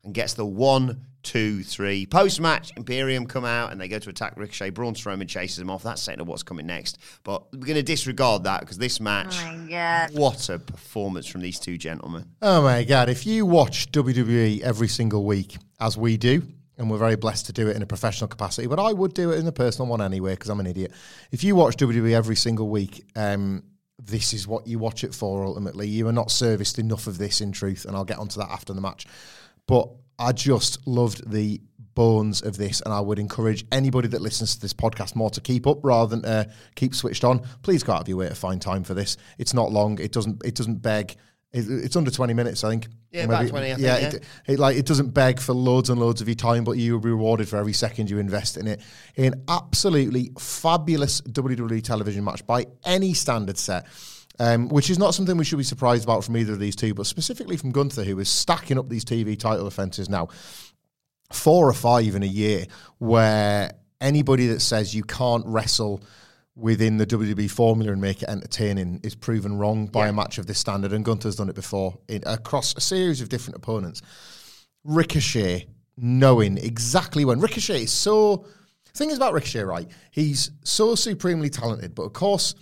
Speaker 3: And gets the one, two, three. Post match, Imperium come out and they go to attack Ricochet. Braun Strowman chases them off. That's setting up what's coming next. But we're going to disregard that because this match,
Speaker 6: Oh my god.
Speaker 3: what a performance from these two gentlemen.
Speaker 4: Oh my god! If you watch WWE every single week, as we do, and we're very blessed to do it in a professional capacity, but I would do it in a personal one anyway because I'm an idiot. If you watch WWE every single week, um, this is what you watch it for. Ultimately, you are not serviced enough of this in truth, and I'll get onto that after the match. But I just loved the bones of this, and I would encourage anybody that listens to this podcast more to keep up rather than uh, keep switched on. Please go out of your way to find time for this. It's not long. It doesn't. It doesn't beg. It, it's under twenty minutes, I think.
Speaker 3: Yeah,
Speaker 4: Or
Speaker 3: about 20, I think,
Speaker 4: yeah,
Speaker 3: yeah.
Speaker 4: It, it like it doesn't beg for loads and loads of your time, but you'll be rewarded for every second you invest in it. An absolutely fabulous WWE television match by any standard set. Um, which is not something we should be surprised about from either of these two, but specifically from Gunther, who is stacking up these TV title offences now four or five in a year where anybody that says you can't wrestle within the WWE formula and make it entertaining is proven wrong by a match of this standard. And Gunther's done it before in, across a series of different opponents. Ricochet knowing exactly when. Ricochet is so. Thing is about Ricochet, right? He's so supremely talented, but of course,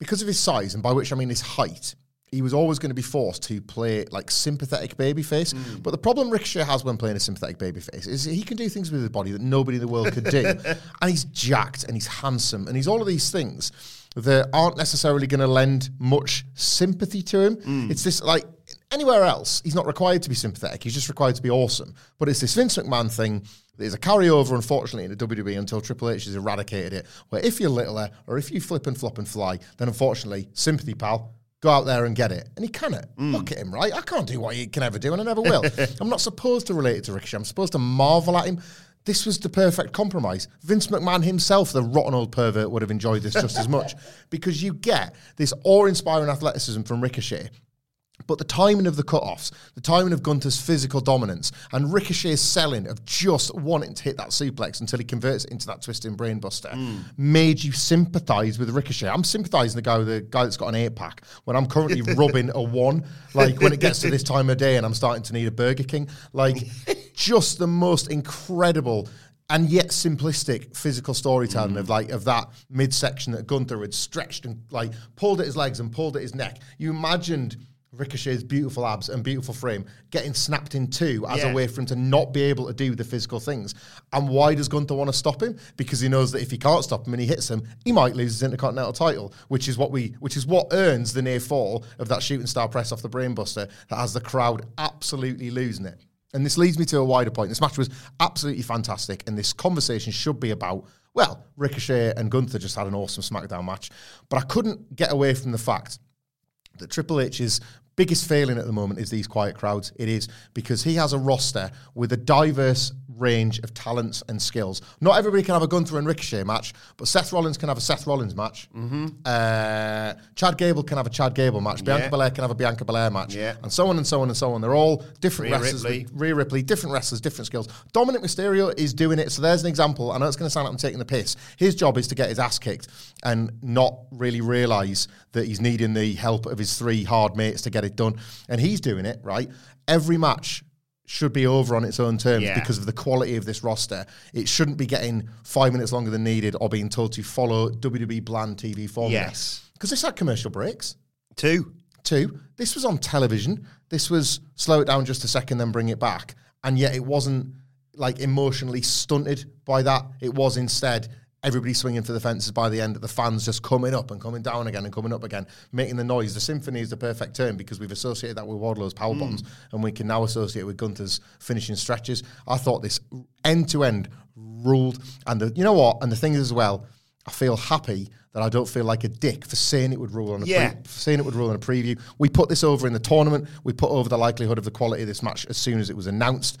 Speaker 4: because of his size, and by which I mean his height, he was always going to be forced to play like sympathetic babyface. Hmm. But the problem Ricochet has when playing a sympathetic babyface is he can do things with his body that nobody in the world could do. and he's jacked and he's handsome and he's all of these things that aren't necessarily going to lend much sympathy to him. Hmm. It's this like anywhere else, he's not required to be sympathetic. He's just required to be awesome. But it's this Vince McMahon thing that is a carryover, unfortunately, in the WWE until Triple H has eradicated it. Where if you're littler or if you flip and flop and fly, then unfortunately, sympathy, pal. Go out there and get it. And he cannot. Hmm. Look at him, right? I can't do what he can ever do, and I never will. I'm not supposed to relate it to Ricochet. I'm supposed to marvel at him. This was the perfect compromise. Vince McMahon himself, the rotten old pervert, would have enjoyed this just as much because you get this awe inspiring athleticism from Ricochet. But the timing of the cutoffs, the timing of Gunther's physical dominance, and Ricochet's selling of just wanting to hit that suplex until he converts it into that twisting brainbuster, hmm. made you sympathise with Ricochet. I'm sympathising the guy with the guy that's got an eight pack when I'm currently rubbing a one. Like when it gets to this time of day and I'm starting to need a Burger King. Like just the most incredible and yet simplistic physical storytelling of hmm. like of that midsection that Gunther had stretched and like pulled at his legs and pulled at his neck. You imagined Ricochet's beautiful abs and beautiful frame getting snapped in two as
Speaker 3: Yeah.
Speaker 4: a way for him to not be able to do the physical things. And why does Gunther want to stop him? Because he knows that if he can't stop him and he hits him, he might lose his Intercontinental title, which is what we which is what earns the near fall of that shooting star press off the brainbuster that has the crowd absolutely losing it. And this leads me to a wider point. This match was absolutely fantastic, and this conversation should be about, well, Ricochet and Gunther just had an awesome SmackDown match. But I couldn't get away from the fact that Triple H's biggest failing at the moment is these quiet crowds. It is because he has a roster with a diverse range of talents and skills. Not everybody can have a Gunther and Ricochet match, but Seth Rollins can have a Seth Rollins match. Mm-hmm. Uh, Chad Gable can have a Chad Gable match. Bianca
Speaker 3: Yeah.
Speaker 4: Belair can have a Bianca Belair match.
Speaker 3: Yeah.
Speaker 4: And so on and so on and so on. They're all different
Speaker 3: Rhea
Speaker 4: wrestlers.
Speaker 3: Ripley.
Speaker 4: Rhea Ripley, different wrestlers, different skills. Dominik Mysterio is doing it. So there's an example. I know it's going to sound like I'm taking the piss. His job is to get his ass kicked and not really realize that he's needing the help of his three hard mates to get it done. And he's doing it, right? Every match should be over on its own terms
Speaker 3: Yeah.
Speaker 4: because of the quality of this roster. It shouldn't be getting five minutes longer than needed or being told to follow WWE bland TV formula.
Speaker 3: Yes.
Speaker 4: Because this had commercial breaks.
Speaker 3: Two.
Speaker 4: Two, this was on television. This was slow it down just a second, then bring it back. And yet it wasn't like emotionally stunted by that. It was instead everybody swinging for the fences by the end, of the fans just coming up and coming down again and coming up again, making the noise. The symphony is the perfect term because we've associated that with Wardlow's power bombs and we can now associate it with Gunther's finishing stretches. I thought this end to end ruled. And the, you know what? And the thing is as well, I feel happy that I don't feel like a dick for saying it would rule on a
Speaker 3: Yeah.
Speaker 4: pre- saying it would rule in a preview. We put this over in the tournament. We put over the likelihood of the quality of this match as soon as it was announced.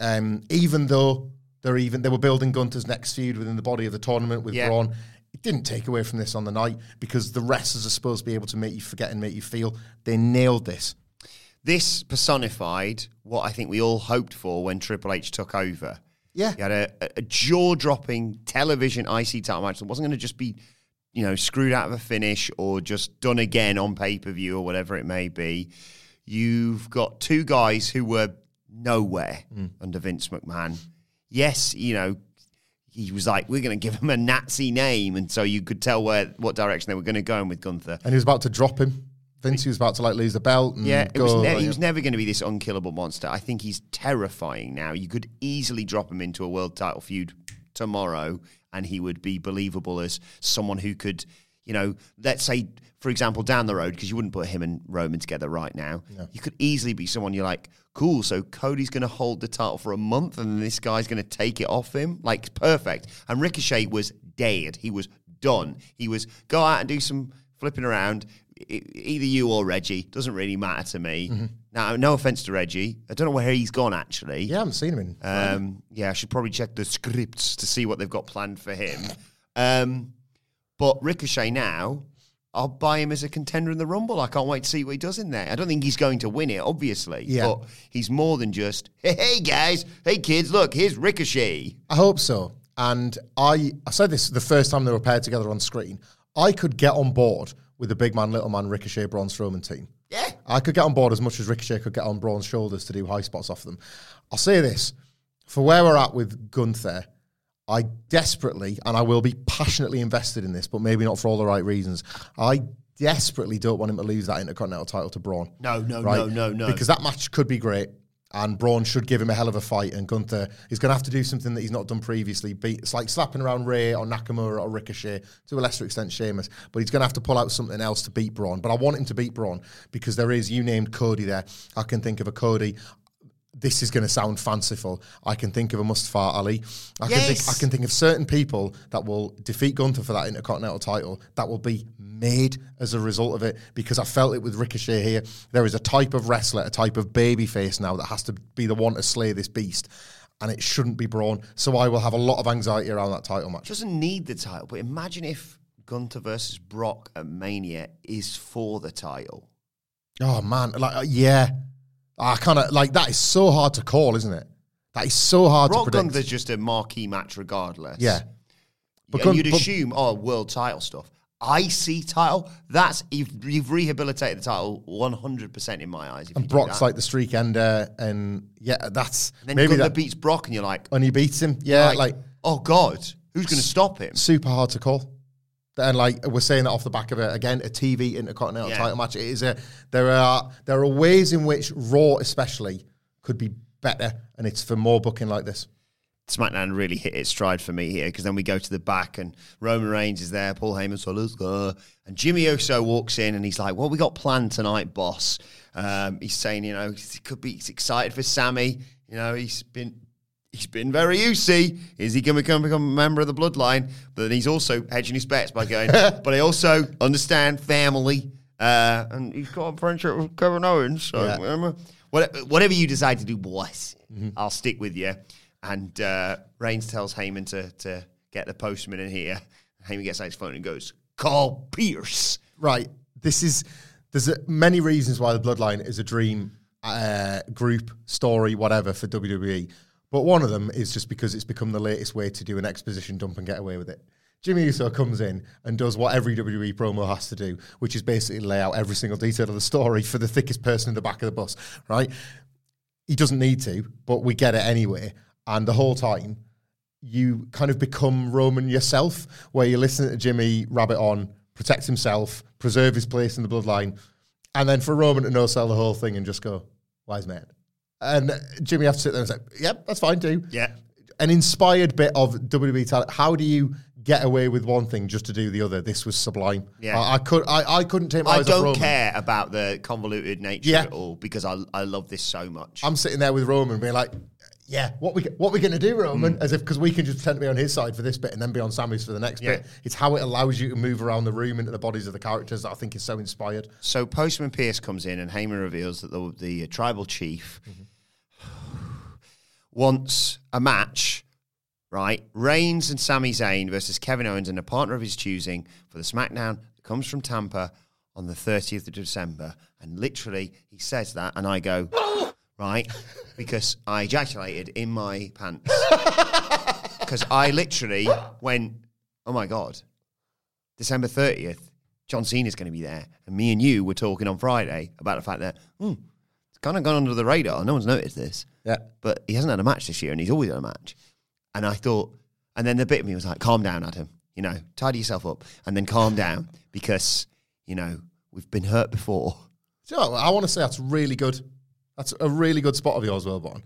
Speaker 4: Um, even though they're even they were building Gunther's next feud within the body of the tournament with
Speaker 3: Yeah.
Speaker 4: Braun. It didn't take away from this on the night because the wrestlers are supposed to be able to make you forget and make you feel. They nailed this.
Speaker 3: This personified what I think we all hoped for when Triple H took over.
Speaker 4: Yeah.
Speaker 3: He had a, a- a jaw-dropping television IC title match that wasn't going to just be, you know, screwed out of a finish or just done again on pay-per-view or whatever it may be. You've got two guys who were nowhere mm. under Vince McMahon. Yes, you know, he was like, we're going to give him a Nazi name, and so you could tell where what direction they were going to go in with Gunther.
Speaker 4: And he was about to drop him. Vince he was about to like lose the belt and
Speaker 3: Yeah, it was ne- he was never going to be this unkillable monster. I think he's terrifying now. You could easily drop him into a world title feud tomorrow, and he would be believable as someone who could, you know, let's say, for example, down the road, because you wouldn't put him and Roman together right now. You could easily be someone you're like, cool. So Cody's going to hold the title for a month, and then this guy's going to take it off him. Like perfect. And Ricochet was dead. He was done. He was go out and do some flipping around. Either you or Reggie doesn't really matter to me. Now, no offense to Reggie, I don't know where he's gone actually.
Speaker 4: yeah, I haven't seen him in.
Speaker 3: Um, yeah, I should probably check the scripts to see what they've got planned for him. Um, but Ricochet now, I'll buy him as a contender in the Rumble. I can't wait to see what he does in there. I don't think he's going to win it, obviously.
Speaker 4: Yeah.
Speaker 3: But he's more than just, hey, hey guys, hey kids, look, here's Ricochet.
Speaker 4: I hope so. And I, I said this the first time they were paired together on screen. I could get on board with the big man, little man, Ricochet, Braun Strowman team.
Speaker 3: Yeah.
Speaker 4: I could get on board as much as Ricochet could get on Braun's shoulders to do high spots off them. I'll say this for where we're at with Gunther, I desperately, and I will be passionately invested in this, but maybe not for all the right reasons. I desperately don't want him to lose that Intercontinental title to Braun.
Speaker 3: No, no, no, no, no.
Speaker 4: Because that match could be great. And Braun should give him a hell of a fight, and Gunther is going to have to do something that he's not done previously. Beat, it's like slapping around Ray or Nakamura or Ricochet, to a lesser extent Sheamus. But he's going to have to pull out something else to beat Braun. But I want him to beat Braun because there is, you named Cody there. I can think of a Cody. This is going to sound fanciful. I can think of a Mustafa Ali. I can think.
Speaker 3: Yes.
Speaker 4: I can think of certain people that will defeat Gunther for that Intercontinental title. That will be made as a result of it because I felt it with Ricochet here. There is a type of wrestler, a type of baby face now that has to be the one to slay this beast. And it shouldn't be Braun. So I will have a lot of anxiety around that title match.
Speaker 3: Doesn't need the title, but imagine if Gunther versus Brock at Mania is for the title.
Speaker 4: Oh man, like uh, yeah. I kind of like that is so hard to call, isn't it? That is so hard
Speaker 3: Brock
Speaker 4: to predict.
Speaker 3: Gunther's just a marquee match regardless.
Speaker 4: Yeah. But Gun-
Speaker 3: you'd
Speaker 4: but-
Speaker 3: assume, oh, world title stuff. IC title, that's you've, you've rehabilitated the title 100% in my eyes. If
Speaker 4: And Brock's like the streak ender, and yeah, that's
Speaker 3: And then
Speaker 4: maybe
Speaker 3: Gunther
Speaker 4: that.
Speaker 3: beats Brock, and you're like,
Speaker 4: and he beats him. Yeah,
Speaker 3: like,
Speaker 4: like
Speaker 3: oh God, who's going to stop him?
Speaker 4: super hard to call. And like we're saying that off the back of it again, a TV intercontinental
Speaker 3: Yeah.
Speaker 4: title match. It is a there are there are ways in which Raw especially could be better, and it's for more booking like this.
Speaker 3: SmackDown really hit its stride for me here because then we go to the back and Roman Reigns is there, Paul Heyman, so let's go. And Jimmy Uso walks in and he's like, "What we got planned tonight, boss?" Um, he's saying, you know, he could be he's excited for Sami. You know, he's been he's been very UC. Is he going to become, become a member of the bloodline? But then he's also hedging his bets by going, but I also understand family. Uh, and he's got a friendship with Kevin Owens. So
Speaker 4: Yeah.
Speaker 3: whatever, whatever you decide to do, boys,
Speaker 4: Mm-hmm.
Speaker 3: I'll stick with you. And uh, Reigns tells Heyman to, to get the postman in here. Heyman gets out his phone and goes, call Pearce.
Speaker 4: right. This is there's a, many reasons why the Bloodline is a dream uh, group story, whatever for WWE. But one of them is just because it's become the latest way to do an exposition dump and get away with it. Jimmy Uso comes in and does what every WWE promo has to do, which is basically lay out every single detail of the story for the thickest person in the back of the bus, right? He doesn't need to, but we get it anyway. And the whole time, you kind of become Roman yourself, where you listen to Jimmy rabbit on, protect himself, preserve his place in the bloodline, and then for Roman to no sell the whole thing and just go, wise man. And Jimmy have to sit there and say, yep, that's fine too.
Speaker 3: Yeah.
Speaker 4: An inspired bit of WWE talent. How do you get away with one thing just to do the other? This was sublime.
Speaker 3: Yeah.
Speaker 4: I, I could. I, I couldn't take my
Speaker 3: I
Speaker 4: eyes
Speaker 3: don't
Speaker 4: Roman.
Speaker 3: care about the convoluted nature
Speaker 4: Yeah.
Speaker 3: it all because I, I love this so much.
Speaker 4: I'm sitting there with Roman being like, yeah, what we what we're going to do, Roman? Mm. As if because we can just pretend to be on his side for this bit and then be on Sami's for the next
Speaker 3: Yeah.
Speaker 4: bit. It's how it allows you to move around the room into the bodies of the characters that I think is so inspired.
Speaker 3: So Postman Pearce comes in and Heyman reveals that the, the tribal chief mm-hmm. wants a match, right? Reigns and Sami Zayn versus Kevin Owens and a partner of his choosing for the SmackDown that comes from Tampa on the 30th of December. And literally, he says that, and I go, right? Because I ejaculated in my pants. Because I literally went, oh my God, December 30th, John Cena's going to be there. And me and you were talking on Friday about the fact that, hmm, it's kind of gone under the radar. No one's noticed this.
Speaker 4: Yeah.
Speaker 3: But he hasn't had a match this year and he's always had a match. And I thought, and then the bit of me was like, calm down, Adam. You know, tidy yourself up and then calm down because, you know, we've been hurt before.
Speaker 4: So I want to say that's really good. That's a really good spot of yours, Wilborn.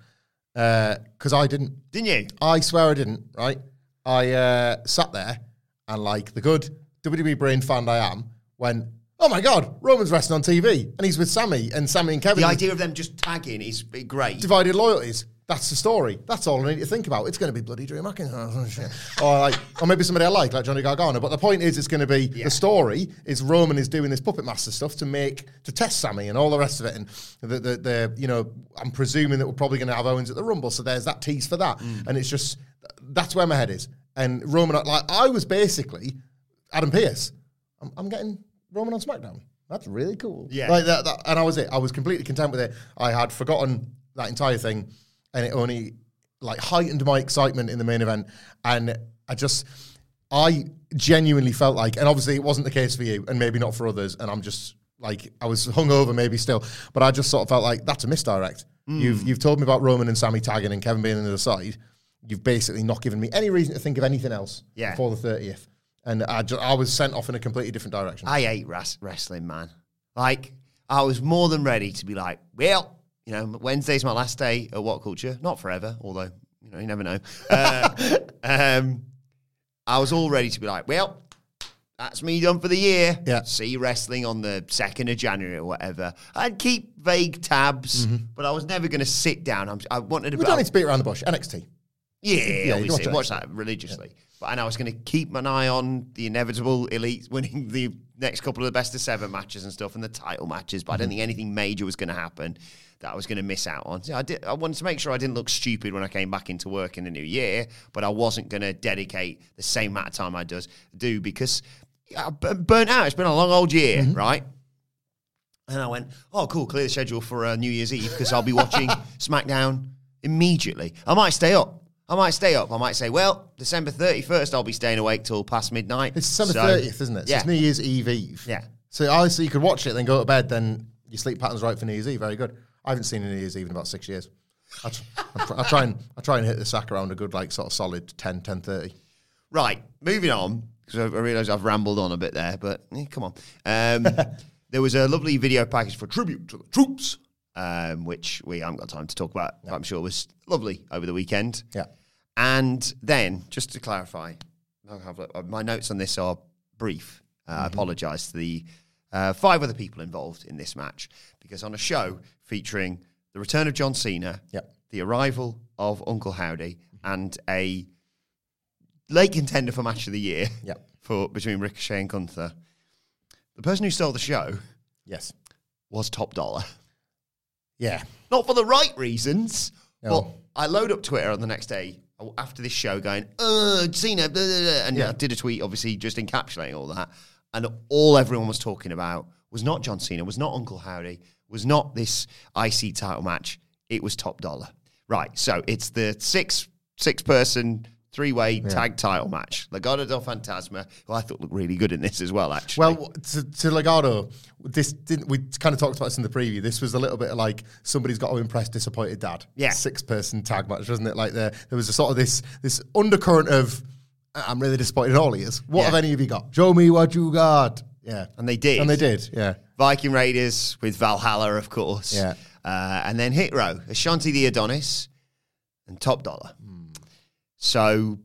Speaker 4: Because I didn't.
Speaker 3: Didn't you?
Speaker 4: I swear I didn't. Right? I uh, sat there and like the good WWE brain fan I am, went, oh my god, Roman's wrestling on TV and he's with Sami and Sami and Kevin.
Speaker 3: The idea of them just tagging is great.
Speaker 4: divided loyalties. That's the story. That's all I need to think about. It's going to be bloody Drew McIntyre, or like, or maybe somebody I like, like Johnny Gargano. But the point is, it's going to be the story is Roman is doing this puppet master stuff to make to test Sami and all the rest of it. And the the, the you know, I'm presuming that we're probably going to have Owens at the Rumble, so there's that tease for that. Mm. And it's just that's where my head is. And Roman, like I was basically Adam Pearce. I'm, I'm getting Roman on SmackDown. That's really cool.
Speaker 3: Yeah.
Speaker 4: Like that, that, and I was it. I was completely content with it. I had forgotten that entire thing, and it only like heightened my excitement in the main event. And I just, I genuinely felt like, and obviously it wasn't the case for you, and maybe not for others. And I'm just like, I was hungover maybe still, but I just sort of felt like that's a misdirect. Mm. You've you've told me about Roman and Sami tagging and Kevin being on the other side. You've basically not given me any reason to think of anything else
Speaker 3: Yeah.
Speaker 4: before the thirtieth. And I, just, I was sent off in a completely different direction.
Speaker 3: I hate ras- wrestling, man. Like, I was more than ready to be like, well, you know, Wednesday's my last day at WhatCulture. Not forever, although, you know, you never know. Uh, um, I was all ready to be like, well, that's me done for the year.
Speaker 4: Yeah.
Speaker 3: See wrestling on the 2nd of January or whatever. I'd keep vague tabs, but I was never going to sit down. I'm, I wanted to
Speaker 4: we don't need to beat around the bush. NXT.
Speaker 3: Yeah,
Speaker 4: you
Speaker 3: obviously,
Speaker 4: watch
Speaker 3: watch,
Speaker 4: that.
Speaker 3: religiously. But and I was going to keep an eye on the inevitable elite winning the next couple of the best of seven matches and stuff, and the title matches. But I
Speaker 4: Mm-hmm.
Speaker 3: didn't think anything major was going to happen that I was going to miss out on. So I did. I wanted to make sure I didn't look stupid when I came back into work in the new year, but I wasn't going to dedicate the same amount of time I does do because I'm burnt out. It's been a long old year,
Speaker 4: Mm-hmm.
Speaker 3: right? And I went, oh, cool, clear the schedule for uh, New Year's Eve because I'll be watching SmackDown immediately. I might stay up. I might stay up. I might say, well, December 31st, I'll be staying awake till past midnight.
Speaker 4: It's December
Speaker 3: So-
Speaker 4: thirtieth, isn't it? So
Speaker 3: Yeah.
Speaker 4: it's New Year's Eve Eve.
Speaker 3: Yeah.
Speaker 4: So obviously you could watch it, then go to bed, then your sleep pattern's right for New Year's Eve. Very good. I haven't seen any New Year's Eve in about six years. I, tr- I, tr- I try and I try and hit the sack around a good like sort of solid 10, 10.30.
Speaker 3: Right, moving on, because I, I realise I've rambled on a bit there, but eh, come on. Um, there was a lovely video package for tribute to the troops, um, which we haven't got time to talk about, but I'm sure was lovely over the weekend.
Speaker 4: Yeah.
Speaker 3: And then, just to clarify, I'll have a- my notes on this are brief. Uh, I apologise to the uh, five other people involved in this match because on a show featuring the return of John Cena,
Speaker 4: Yep.
Speaker 3: the arrival of Uncle Howdy and a late contender for match of the year
Speaker 4: Yep.
Speaker 3: for between Ricochet and Gunther. The person who stole the show
Speaker 4: Yes.
Speaker 3: was Top Dollar.
Speaker 4: Yeah.
Speaker 3: Not for the right reasons,
Speaker 4: No.
Speaker 3: but I load up Twitter on the next day after this show going, uh, Cena, blah, blah, blah," and
Speaker 4: Yeah.
Speaker 3: I did a tweet, obviously, just encapsulating all that. And all everyone was talking about was not John Cena, was not Uncle Howdy, was not this IC title match. It was Top Dollar. Right. So it's the six six person three way tag title match. Legado del Fantasma, who I thought looked really good in this as well, actually.
Speaker 4: Well, to, to Legado, this didn't. We kind of talked about this in the preview. This was a little bit like somebody's got to impress disappointed dad.
Speaker 3: Yeah.
Speaker 4: six person tag match, wasn't it? Like there, there was a sort of this this undercurrent of I'm really disappointed in all ears. What
Speaker 3: Yeah.
Speaker 4: have any of you got? Show me what you got. Yeah,
Speaker 3: And they did.
Speaker 4: and they did. Yeah,
Speaker 3: Viking Raiders with Valhalla, of course.
Speaker 4: Yeah.
Speaker 3: Uh, and then Hit Row, Ashanti the Adonis, and Top Dollar. So,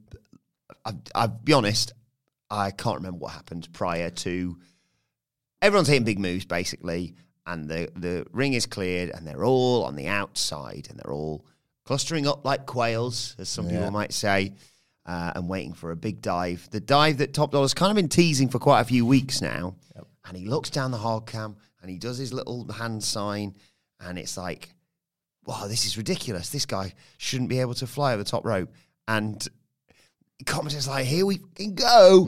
Speaker 3: I, I'll be honest, I can't remember what happened prior to. Everyone's hitting big moves, basically, and the, the ring is cleared, and they're all on the outside, and they're all clustering up like quails, as some people might say, uh, and waiting for a big dive. The dive that Top Dollar's kind of been teasing for quite a few weeks now. And he looks down the hard cam and he does his little hand sign, and it's like, wow, this is ridiculous. This guy shouldn't be able to fly over the top rope. And commentator's like, here we can go.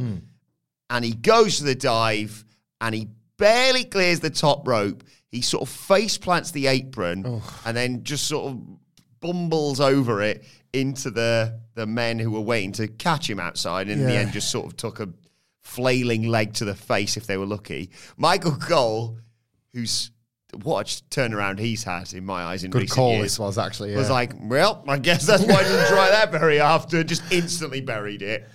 Speaker 3: And he goes to the dive and he barely clears the top rope. He sort of face plants the apron and then just sort of bumbles over it into the the men who were waiting to catch him outside. And in the
Speaker 4: Yeah.
Speaker 3: end, just sort of took a flailing leg to the face if they were lucky. Michael Cole, who's what a turnaround he's had in my eyes in
Speaker 4: good
Speaker 3: recent
Speaker 4: call.
Speaker 3: years,
Speaker 4: This was actually yeah.
Speaker 3: was like, well, I guess that's why I didn't try that very often. Just instantly buried it.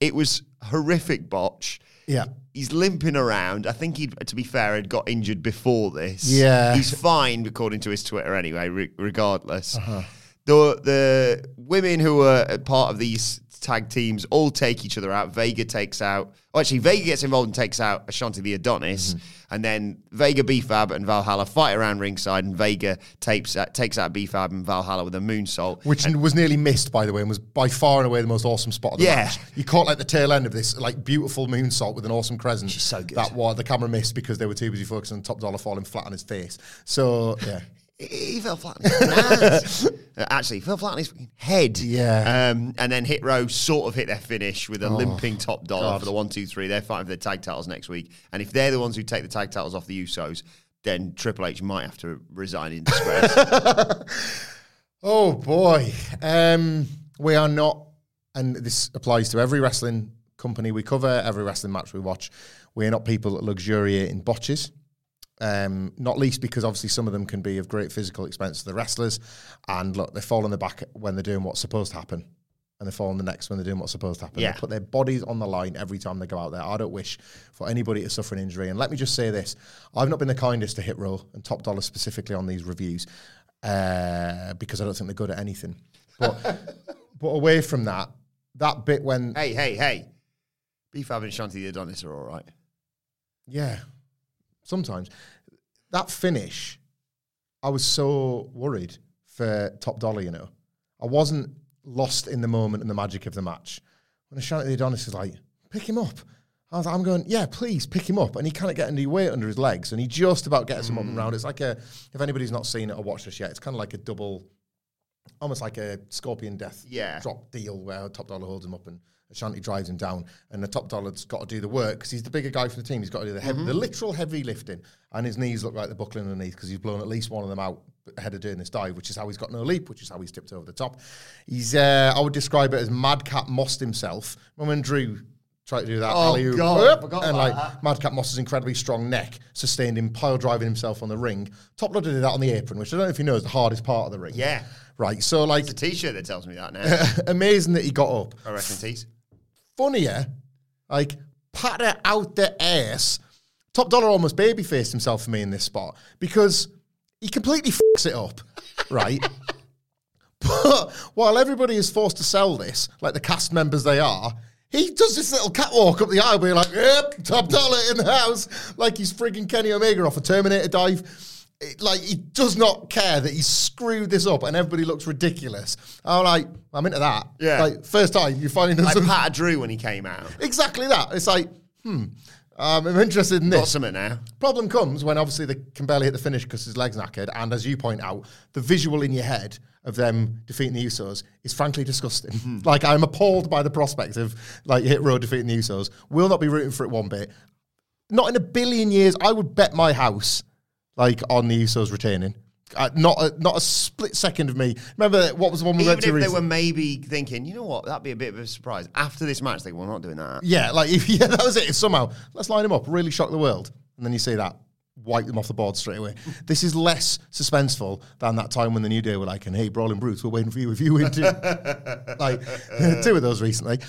Speaker 3: It was horrific botch.
Speaker 4: yeah.
Speaker 3: He's limping around. I think he, to be fair, had got injured before this.
Speaker 4: Yeah.
Speaker 3: he's fine according to his Twitter anyway. Re- regardless,
Speaker 4: Uh-huh.
Speaker 3: The the women who are part of these tag teams all take each other out. Vega takes out. Oh, actually, Vega gets involved and takes out Ashanti the Adonis,
Speaker 4: Mm-hmm.
Speaker 3: and then Vega, B-Fab, and Valhalla fight around ringside, and Vega tapes uh, takes out B-Fab and Valhalla with a moonsault.
Speaker 4: Which was nearly missed, by the way, and was by far and away the most awesome spot of the
Speaker 3: Yeah.
Speaker 4: match. You caught like the tail end of this like beautiful moonsault with an awesome crescent.
Speaker 3: She's so good.
Speaker 4: That was the camera missed because they were too busy focusing on top dollar falling flat on his face. So yeah,
Speaker 3: he fell flat on his. Uh, Actually, he fell flat on his head.
Speaker 4: Yeah.
Speaker 3: Um, and then Hit Row sort of hit their finish with a limping top dollar
Speaker 4: Oh, God.
Speaker 3: for the one, two, three. They're fighting for their tag titles next week. And if they're the ones who take the tag titles off the Usos, then Triple H might have to resign in disgrace.
Speaker 4: Oh boy. Um, we are not, and this applies to every wrestling company we cover, every wrestling match we watch. We are not people that luxuriate in botches. Um, not least because obviously some of them can be of great physical expense to the wrestlers. And look, they fall on the back when they're doing what's supposed to happen. And they fall on the next when they're doing what's supposed to happen.
Speaker 3: Yeah.
Speaker 4: They put their bodies on the line every time they go out there. I don't wish for anybody to suffer an injury. And let me just say this I've not been the kindest to Hit Row and Top Dollar specifically on these reviews uh, because I don't think they're good at anything. But, but away from that, that bit when,
Speaker 3: hey, hey, hey. B-Fab and Shanti the Adonis are all right.
Speaker 4: yeah, sometimes that finish, I was so worried for Top Dollar, you know. I wasn't lost in the moment and the magic of the match. When i Ashanti the Adonis is like, pick him up. I was, I'm going, yeah, please pick him up. And he can't get any weight under his legs. And he just about gets him up and mm. round. It's like a, if anybody's not seen it or watched this yet, it's kind of like a double, almost like a scorpion death
Speaker 3: Yeah.
Speaker 4: drop deal where Top Dollar holds him up and Ashanti drives him down. And the Top Dollar's got to do the work because he's the bigger guy for the team. He's got to do the, heavy, the literal heavy lifting. And his knees look like they're buckling underneath because he's blown at least one of them out ahead of doing this dive, which is how he's got no leap, which is how he's tipped over the top. He's, uh, I would describe it as Madcap Mossed himself. Remember when Drew tried to do that?
Speaker 3: Oh,
Speaker 4: alley-oop,
Speaker 3: God,
Speaker 4: whoop, and like Madcap Moss's incredibly strong neck sustained him pile driving himself on the ring. Top Loader did that on the apron, which I don't know if you know is the hardest part of the ring.
Speaker 3: Yeah.
Speaker 4: Right. So like
Speaker 3: It's a T-shirt that tells me that now.
Speaker 4: amazing that he got up.
Speaker 3: I reckon.
Speaker 4: Funnier, like pat it out the ass. Top Dollar almost baby faced himself for me in this spot because he completely fucks it up, right? but while everybody is forced to sell this, like the cast members they are, he does this little catwalk up the aisle being like, yep, top dollar in the house, like he's frigging Kenny Omega off a Terminator dive. It- like he does not care that he screwed this up and everybody looks ridiculous. I'm like, I'm into that.
Speaker 3: Yeah.
Speaker 4: Like first time you finally done
Speaker 3: Like
Speaker 4: something-
Speaker 3: Pat Drew when he came out.
Speaker 4: exactly that. It's like, hmm. Um, I'm interested in
Speaker 3: Got
Speaker 4: this.
Speaker 3: something now.
Speaker 4: Problem comes when obviously they can barely hit the finish because his legs knackered, and as you point out, the visual in your head of them defeating the Usos is frankly disgusting.
Speaker 3: Hmm.
Speaker 4: Like I'm appalled by the prospect of like Hit Row defeating the Usos. Will not be rooting for it one bit. Not in a billion years. I would bet my house like on the Usos retaining. Uh, not a, not a split second of me. Remember what was the one we
Speaker 3: Even
Speaker 4: went
Speaker 3: if
Speaker 4: to
Speaker 3: they were maybe thinking, you know what, that'd be a bit of a surprise. After this match, they were not doing that.
Speaker 4: Yeah, like if yeah, that was it. If somehow let's line them up, really shock the world, and then you see that, wipe them off the board straight away. this is less suspenseful than that time when the New Day were like, "And hey, Brawling Brutes, we're waiting for you if you win too." like two of those recently,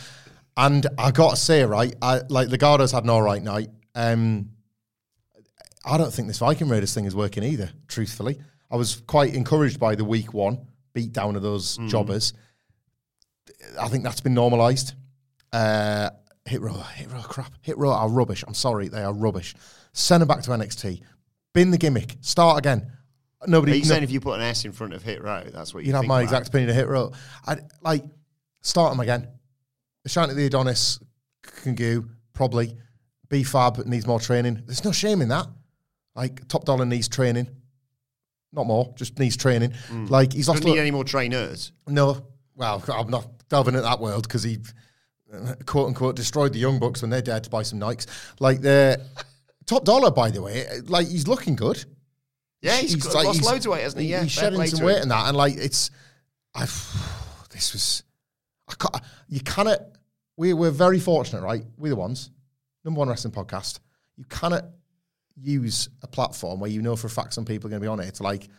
Speaker 4: and I gotta say, right, I like Legado's had an all right night. Um, I don't think this Viking Raiders thing is working either. Truthfully, I was quite encouraged by the week one beat down of those jobbers. I think that's been normalised. Uh, hit row, hit row, crap. Hit row are rubbish. I'm sorry, they are rubbish. Send them back to NXT. Bin the gimmick. Start again. Nobody.
Speaker 3: Are you
Speaker 4: no-
Speaker 3: saying if you put an S in front of Hit Row, that's what you
Speaker 4: you'd have my
Speaker 3: about?
Speaker 4: exact opinion of hit row. I like start them again. Shanty the Adonis can go probably. B Fab needs more training. There's no shame in that. Like Top Dollar needs training. Not more, just needs training. Like he's lost.
Speaker 3: Don't need any more trainers.
Speaker 4: no, well, I'm not delving into that world because he, uh, quote unquote, destroyed the Young Bucks when they dared to buy some Nikes. Like the top dollar, by the way, like he's looking good.
Speaker 3: Yeah, he's, got- lost loads of weight, hasn't he? Yeah,
Speaker 4: he's shedding some weight and that, and like it's, I, this was, I can't, you cannot. We we're very fortunate, right? We're the ones, number one wrestling podcast. You cannot use a platform where you know for a fact some people are going to be on it to like,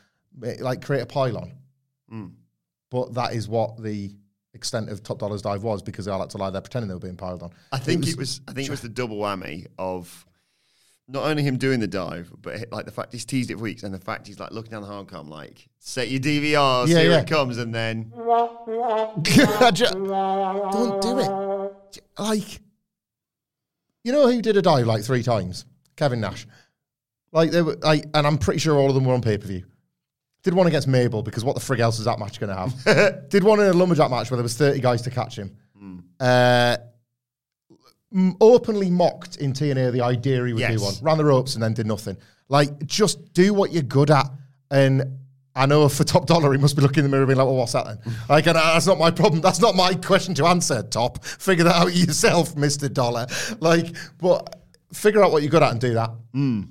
Speaker 4: like create a pylon.
Speaker 3: Hmm.
Speaker 4: But that is what the extent of Top Dollar's dive was because they all had to lie there pretending they were being piled on.
Speaker 3: I think it was, I think it was the double whammy of not only him doing the dive, but like the fact he's teased it for weeks, and the fact he's like looking down the hard cam, like set your DVRs,
Speaker 4: Yeah,
Speaker 3: here
Speaker 4: yeah.
Speaker 3: it comes, and then
Speaker 4: I don't do it. Like, you know who did a dive like three times? Kevin Nash. Like they were, like, and I'm pretty sure all of them were on pay per view. Did one against Mabel because what the frig else is that match going to have? Did one in a lumberjack match where there was 30 guys to catch him. Uh, m- openly mocked in TNA the idea he would
Speaker 3: Yes.
Speaker 4: do one. Ran the ropes and then did nothing. Like, just do what you're good at. And I know for top dollar, he must be looking in the mirror being like, well, what's that then? Like, and that's not my problem. That's not my question to answer, Top. Figure that out yourself, Mr. Dollar. Like, but figure out what you're good at and do that.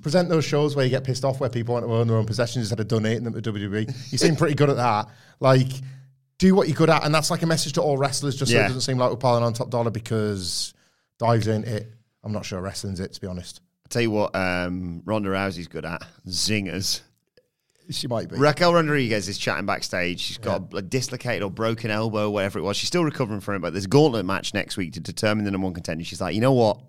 Speaker 4: Present those shows where you get pissed off, where people want to own their own possessions instead of donating them to WWE. You seem pretty good at that. Like, do what you're good at. And that's like a message to all wrestlers, just so it doesn't seem like we're piling on top dollar because dives ain't it. I'm not sure wrestling's it, to be honest.
Speaker 3: I tell you what, um, Ronda Rousey's good at zingers.
Speaker 4: She might be.
Speaker 3: Raquel Rodriguez is chatting backstage. She's got a, a dislocated or broken elbow, whatever it was. She's still recovering from it, but there's a gauntlet match next week to determine the number one contender. She's like, you know what?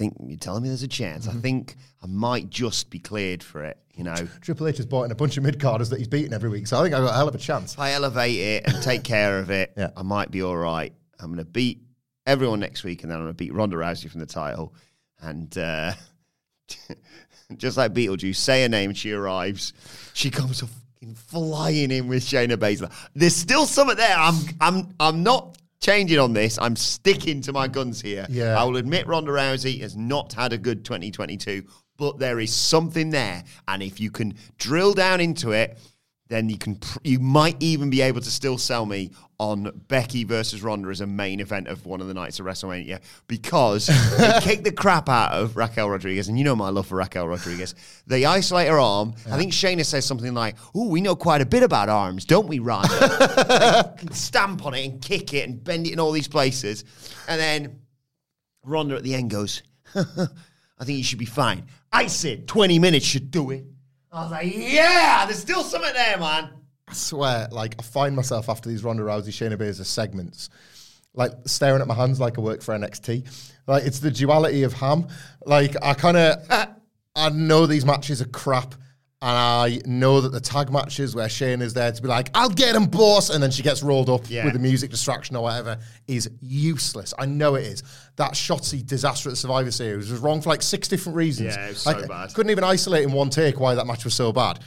Speaker 3: I think you're telling me there's a chance.
Speaker 4: Mm-hmm.
Speaker 3: I think I might just be cleared for it. You know,
Speaker 4: Triple H has bought in a bunch of mid carders that he's beaten every week, so I think I've got a hell of a chance.
Speaker 3: if I elevate it and take care of it,
Speaker 4: Yeah.
Speaker 3: I might be all right. I'm going to beat everyone next week, and then I'm going to beat Ronda Rousey from the title. And uh, just like Beetlejuice, say her name, she arrives. She comes fucking flying in with Shayna Baszler. There's still something there. I'm, I'm, I'm not changing on this. I'm sticking to my guns here.
Speaker 4: Yeah.
Speaker 3: I will admit Ronda Rousey has not had a good 2022, but there is something there, and if you can drill down into it, then you can pr- you might even be able to still sell me on Becky versus Ronda as a main event of one of the nights of WrestleMania because they kick the crap out of Raquel Rodriguez, and you know my love for Raquel Rodriguez. They isolate her arm. I think Shayna says something like, "Oh, we know quite a bit about arms, don't we, Ronda?" Stamp on it and kick it and bend it in all these places, and then Ronda at the end goes, "I think you should be fine." I said twenty minutes should do it. I was like, "Yeah, there's still something there, man."
Speaker 4: I swear, like I find myself after these Ronda Rousey, Shayna Baszler segments, like staring at my hands like I work for NXT. Like it's the duality of ham. Like I kind of, I know these matches are crap, And I know that the tag matches where Shane is there to be like, I'll get him, boss. And then she gets rolled up
Speaker 3: Yeah.
Speaker 4: with a music distraction or whatever is useless. I know it is. That shotty disaster at Survivor Series was wrong for like six different reasons.
Speaker 3: Yeah, it was so
Speaker 4: I
Speaker 3: bad.
Speaker 4: Couldn't even isolate in one take why that match was so bad.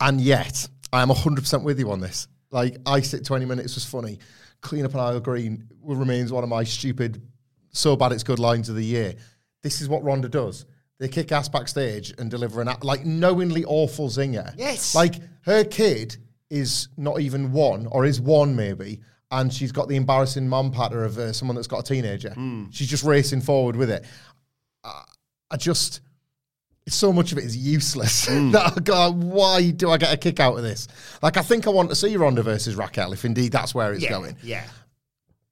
Speaker 4: And yet, I am 100% with you on this. Like, I sit 20 Minutes was funny. Clean Up an Aisle Green will- remains one of my stupid, so bad it's good lines of the year. This is what Ronda does. They kick ass backstage and deliver an, a- like, knowingly awful zinger.
Speaker 3: Yes.
Speaker 4: Like, her kid is not even one, or is one maybe, and she's got the embarrassing mum patter of uh, someone that's got a teenager. She's just racing forward with it. I, I just so much of it is useless. that I go, why do I get a kick out of this? Like, I think I want to see Ronda versus Raquel if indeed that's where it's
Speaker 3: yeah,
Speaker 4: going.
Speaker 3: yeah.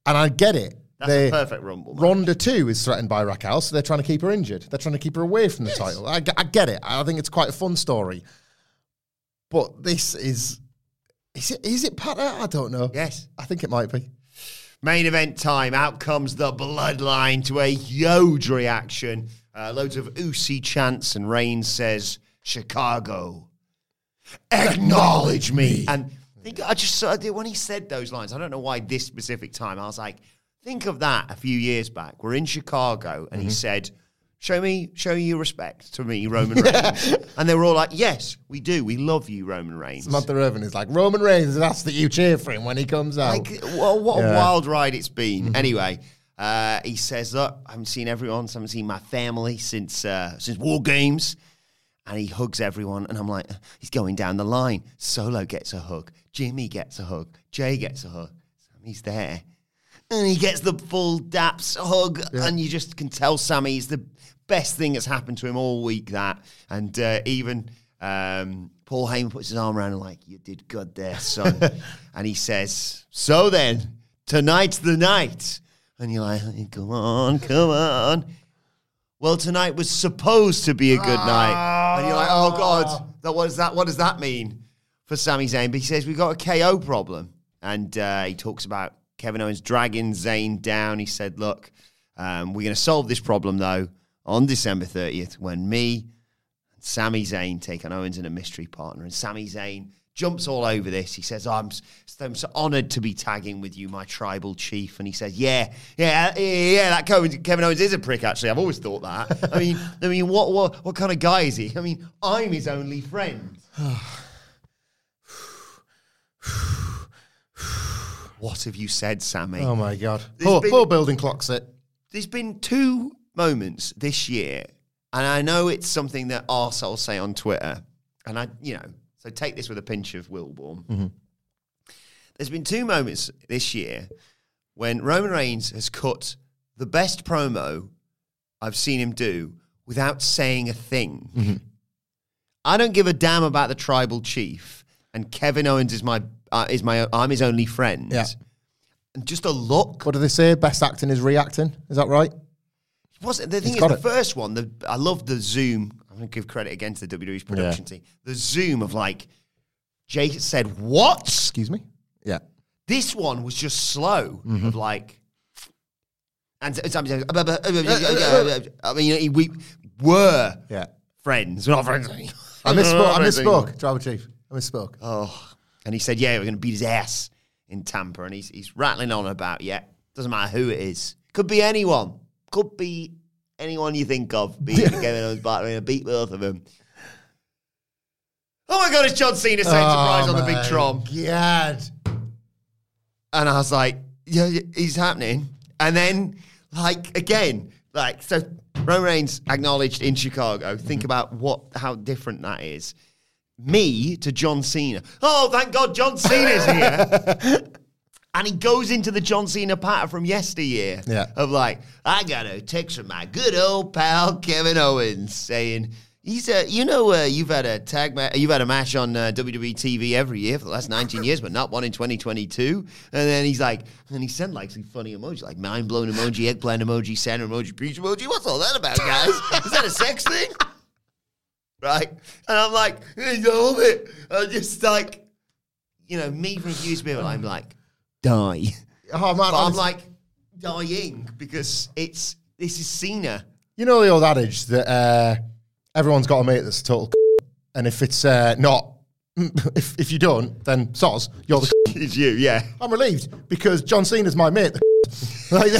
Speaker 4: And I get it.
Speaker 3: That's
Speaker 4: They-
Speaker 3: a perfect rumble. match.
Speaker 4: Ronda too is threatened by Raquel, so they're trying to keep her injured. They're trying to keep her away from the title. I get it. I think it's quite a fun story. But this is. Is it, is it Patter? I don't know.
Speaker 3: Yes.
Speaker 4: I think it might be.
Speaker 3: Main event time. Out comes the bloodline to a huge reaction. Uh, loads of Usi chants, and Reigns says, Chicago, acknowledge me. And I think I just saw when he said those lines, I don't know why this specific time. I was like, think of that a few years back. We're in Chicago, and he said, Show me, show your respect to me, Roman Reigns. and they were all like, Yes, we do. We love you, Roman Reigns.
Speaker 4: Samantha Irvin is like, Roman Reigns asked that you cheer for him when he comes out.
Speaker 3: Like, well, what a wild ride it's been. Anyway, uh, he says, "Look, I haven't seen everyone, so I haven't seen my family since uh, since War Games." And he hugs everyone, and I'm like, he's going down the line. Solo gets a hug, Jimmy gets a hug, Jey gets a hug, Sami's there, and he gets the full Daps hug, and you just can tell Sami is the best thing that's happened to him all week. That, and uh, even um, Paul Heyman puts his arm around him like, "You did good there, son," and he says, "So then, tonight's the night." And you're like, "Come on, come on." Well, tonight was supposed to be a good night, and you're like, "Oh God, that what does that? What does that mean for Sami Zayn?" But he says we've got a KO problem, and uh, he talks about Kevin Owens dragging Zayn down. He said, "Look, um, we're going to solve this problem though on December 30th when me and Sami Zayn take on Owens and a mystery partner." And Sami Zayn jumps all over this. He says, "I'm, I'm so honoured to be tagging with you, my tribal chief." And he says, "Yeah, yeah, yeah, yeah, that Kevin, Kevin Owens is a prick. Actually, I've always thought that. I mean, I mean, what, what, what kind of guy is he? I mean, I'm his only friend." What have you said, Sami?
Speaker 4: oh my God.
Speaker 3: There's
Speaker 4: Poor,
Speaker 3: been-
Speaker 4: poor building clocks it.
Speaker 3: there's been two moments this year, and I know it's something that arseholes say on Twitter, and I, you know, so take this with a pinch of Wilborn. Mm-hmm. There's been two moments this year when Roman Reigns has cut the best promo I've seen him do without saying a thing. Mm-hmm. I don't give a damn about the tribal chief, and Kevin Owens is my uh, is my I'm his only friend.
Speaker 4: Yeah.
Speaker 3: And just a look
Speaker 4: What do they say? Best acting is reacting. Is that right?
Speaker 3: wasn't the thing
Speaker 4: He's
Speaker 3: is
Speaker 4: got
Speaker 3: the
Speaker 4: it.
Speaker 3: first one. The I love the zoom. I'm gonna give credit again to the WWE's production team. The zoom of like Jake said what.
Speaker 4: Excuse me? Yeah.
Speaker 3: This one was just slow
Speaker 4: Mm-hmm.
Speaker 3: of like. And sometimes, I mean, he- we were
Speaker 4: Yeah.
Speaker 3: friends. We're not friends.
Speaker 4: I misspoke. I misspoke. Tribal Chief. I misspoke.
Speaker 3: Oh, and he said, "Yeah, we're going to beat his ass in Tampa," and he's he's rattling on about, "Yeah, doesn't matter who it is. Could be anyone. Could be anyone you think of. Beating Kevin Owens, but we're going to beat both of them." Oh my God! It's John Cena saying oh, surprise on the big
Speaker 4: my
Speaker 3: Tron,
Speaker 4: God.
Speaker 3: and I was like, "Yeah, yeah, he's happening." And then, like again, like so, Roman Reigns acknowledged in Chicago. Think mm-hmm. about what how different that is. Me to John Cena. Oh, thank God, John Cena's here. And he goes into the John Cena patter from yesteryear
Speaker 4: Yeah.
Speaker 3: of like, I got a text from my good old pal Kevin Owens saying, he's uh, you know, uh, you've had a tag ma- you've had a match on uh, WWE TV every year for the last 19 years, but not one in 2022. And then he's like, and he sent like some funny emojis, like mind blown emoji, eggplant emoji, center emoji, peach emoji. What's all that about, guys? Is that a sex thing? Right? And I'm like, I love it. I'm just like, you know, me from Hughes Bill, I'm like, die.
Speaker 4: Oh, man.
Speaker 3: But I'm like dying because it's this is Cena.
Speaker 4: You know the old adage that uh, everyone's got a mate that's a total. c- And if it's uh, not, if, if you don't, then soz, you're the.
Speaker 3: It's you, yeah.
Speaker 4: I'm relieved because John Cena's my mate. like,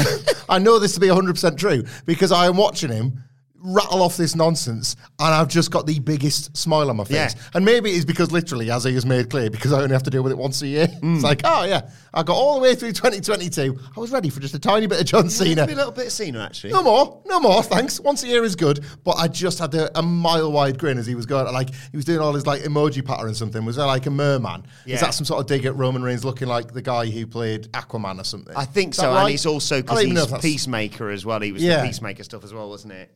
Speaker 4: I know this to be 100% true because I am watching him rattle off this nonsense and I've just got the biggest smile on my face.
Speaker 3: Yeah.
Speaker 4: And maybe it's because literally, as he has made clear, because I only have to deal with it once a year.
Speaker 3: Mm.
Speaker 4: It's like, oh yeah, I got all the way through 2022. I was ready for just a tiny bit of John Cena.
Speaker 3: a little bit of Cena, actually.
Speaker 4: No more, no more, thanks. Once a year is good, but I just had a, a mile wide grin as he was going. Like he was doing all his like emoji pattern and something. Was there like a merman?
Speaker 3: Yeah.
Speaker 4: Is that some sort of dig at Roman Reigns looking like the guy who played Aquaman or something?
Speaker 3: I think so,
Speaker 4: right?
Speaker 3: and it's also because he's Peacemaker as well. He was
Speaker 4: Yeah.
Speaker 3: the Peacemaker stuff as well, wasn't it?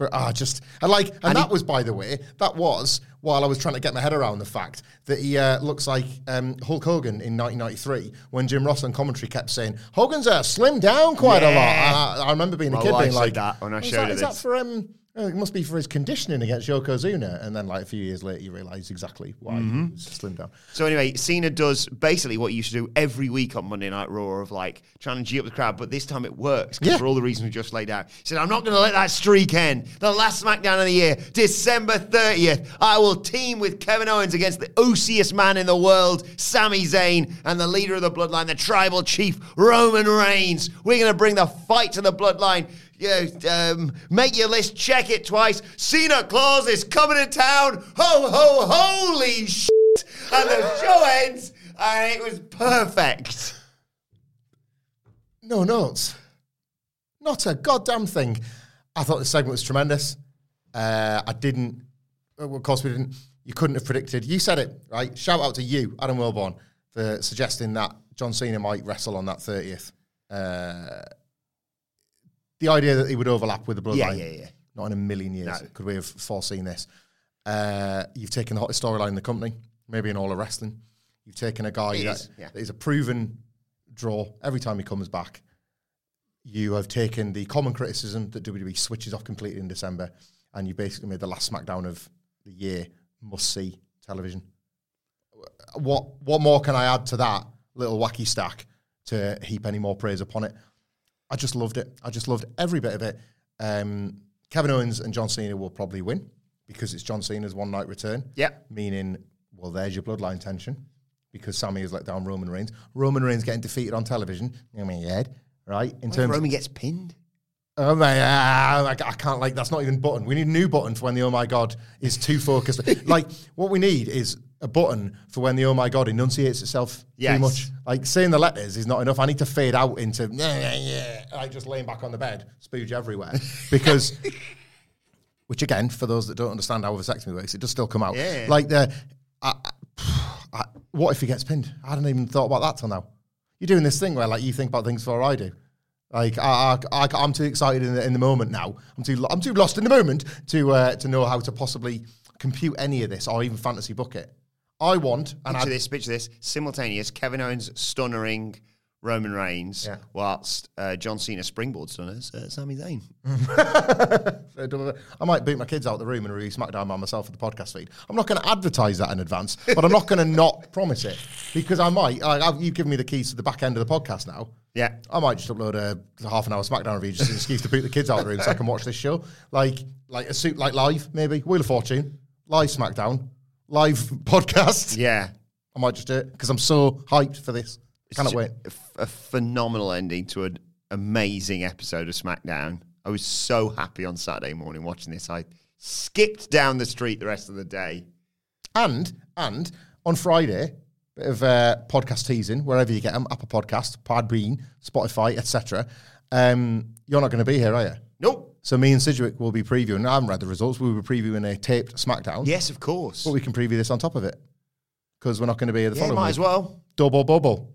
Speaker 4: But ah, just and like, and,
Speaker 3: And
Speaker 4: that
Speaker 3: he-
Speaker 4: was, by the way, that was while I was trying to get my head around the fact that he uh, looks like um, Hulk Hogan in 1993 when Jim Ross on commentary kept saying Hogan's uh, slimmed down quite a lot. I, I remember being a kid being like,
Speaker 3: that when I
Speaker 4: "Is
Speaker 3: showed
Speaker 4: that-
Speaker 3: her
Speaker 4: is that for um, oh, it must be for his conditioning against Yokozuna. And then like a few years later, you realise exactly why
Speaker 3: Mm-hmm.
Speaker 4: he was slimmed down.
Speaker 3: So anyway, Cena does basically what you used to do every week on Monday Night Raw of like trying to G up the crowd, but this time it works
Speaker 4: Yeah.
Speaker 3: for all the reasons we just laid out. He said, I'm not going to let that streak end. The last SmackDown of the year, December 30th, I will team with Kevin Owens against the osiest man in the world, Sami Zayn, and the leader of the bloodline, the tribal chief, Roman Reigns. We're going to bring the fight to the bloodline. Yeah, um, make your list, check it twice. Cena Claus is coming to town. Ho, ho, holy shit. And the show ends, and it was perfect.
Speaker 4: No notes. Not a goddamn thing. I thought the segment was tremendous. Uh, I didn't, well, of course, we didn't. You couldn't have predicted. You said it, right? Shout out to you, Adam Wilborn, for suggesting that John Cena might wrestle on that 30th. Uh, the idea that he would overlap with the bloodline.
Speaker 3: Yeah, yeah, yeah.
Speaker 4: Not in a million years
Speaker 3: No.
Speaker 4: could we have foreseen this. Uh, you've taken the hottest storyline in the company, maybe in all of wrestling. You've taken a guy
Speaker 3: It
Speaker 4: that,
Speaker 3: is, yeah.
Speaker 4: that is a proven draw every time he comes back. You have taken the common criticism that WWE switches off completely in December, and you basically made the last SmackDown of the year must see television. What what more can I add to that little wacky stack to heap any more praise upon it? I just loved it. I just loved every bit of it. Um, Kevin Owens and John Cena will probably win because it's John Cena's one night return.
Speaker 3: Yep.
Speaker 4: Meaning, well, there's your bloodline tension because Sami has let down Roman Reigns. Roman Reigns getting defeated on television. I mean, yeah, right? In
Speaker 3: What
Speaker 4: terms
Speaker 3: Roman gets pinned?
Speaker 4: Oh my! I, I can't like that's not even button. We need a new button for when the oh my god is too focused. like what we need is a button for when the oh my god enunciates itself
Speaker 3: Yes.
Speaker 4: too much. Like saying the letters is not enough. I need to fade out into yeah yeah yeah. Like just laying back on the bed, spooge everywhere because. Which again, for those that don't understand how vasectomy works, it does still come out.
Speaker 3: Yeah.
Speaker 4: Like the, I, I, what if he gets pinned? I hadn't even thought about that till now. You're doing this thing where like you think about things before I do. Like I, I, I, am too excited in the, in the moment now. I'm too, I'm too lost in the moment to uh, to know how to possibly compute any of this or even fantasy book it. I want, and
Speaker 3: Picture
Speaker 4: I,
Speaker 3: this, picture this. Simultaneous, Kevin Owens stunnering Roman Reigns,
Speaker 4: Yeah.
Speaker 3: whilst uh, John Cena springboard stunners uh, Sami Zayn.
Speaker 4: I might boot my kids out of the room and review SmackDown by myself for the podcast feed. I'm not going to advertise that in advance, but I'm not going to not promise it because I might. I've, you've given me the keys to the back end of the podcast now.
Speaker 3: Yeah.
Speaker 4: I might just upload a half an hour SmackDown review just as an excuse to boot the kids out of the room so I can watch this show. Like, like a suit, like live maybe Wheel of Fortune, live SmackDown, live podcast.
Speaker 3: Yeah.
Speaker 4: I might just do it because I'm so hyped for this. Cannot
Speaker 3: It's
Speaker 4: wait.
Speaker 3: A, f- a phenomenal ending to an amazing episode of SmackDown. I was so happy on Saturday morning watching this. I skipped down the street the rest of the day.
Speaker 4: And and on Friday, bit of uh, podcast teasing wherever you get them, Apple Podcast, Podbean, Spotify, etc. Um, you're not going to be here, are you?
Speaker 3: Nope.
Speaker 4: So me and Sidgwick will be previewing. I haven't read the results. We will be previewing a taped SmackDown.
Speaker 3: Yes, of course.
Speaker 4: but we can preview this on top of it because we're not going to be here the
Speaker 3: yeah,
Speaker 4: following
Speaker 3: might
Speaker 4: week.
Speaker 3: as well.
Speaker 4: Double bubble.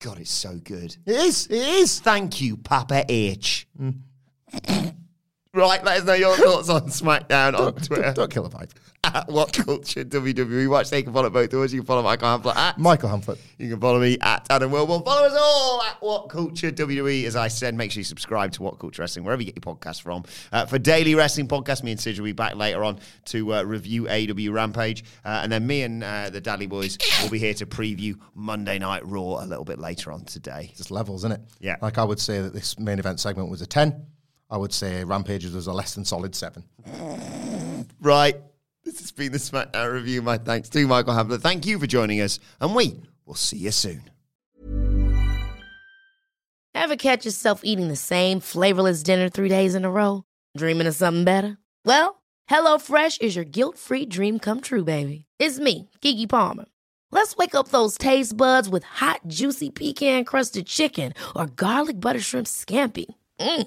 Speaker 3: God, it's so good.
Speaker 4: It is. It is.
Speaker 3: Thank you, Papa H. Mm. Right, let us know your thoughts on SmackDown on Twitter.
Speaker 4: Don't, don't kill the vibe.
Speaker 3: at WhatCulture WWE. Watch, they can follow both of us. You can follow Michael Hamflett at.
Speaker 4: Michael Hamflett.
Speaker 3: You can follow me at Adam Wilborn. Follow us all at WhatCulture WWE. As I said, make sure you subscribe to WhatCulture Wrestling, wherever you get your podcast from. Uh, for daily wrestling podcast, me and Sid will be back later on to uh, review AEW Rampage. Uh, and then me and uh, the Daddy Boys will be here to preview Monday Night Raw a little bit later on today.
Speaker 4: Just levels, isn't it?
Speaker 3: Yeah.
Speaker 4: Like I would say that this main event segment was a 10. I would say Rampages was a less than solid 7.
Speaker 3: Right. This has been the SmackDown review. My thanks to Michael Hamflett. Thank you for joining us, and we will see you soon.
Speaker 7: Ever catch yourself eating the same flavorless dinner three days in a row? Dreaming of something better? Well, HelloFresh is your guilt-free dream come true, baby. It's me, Keke Palmer. Let's wake up those taste buds with hot, juicy pecan-crusted chicken or garlic butter shrimp scampi. Mm.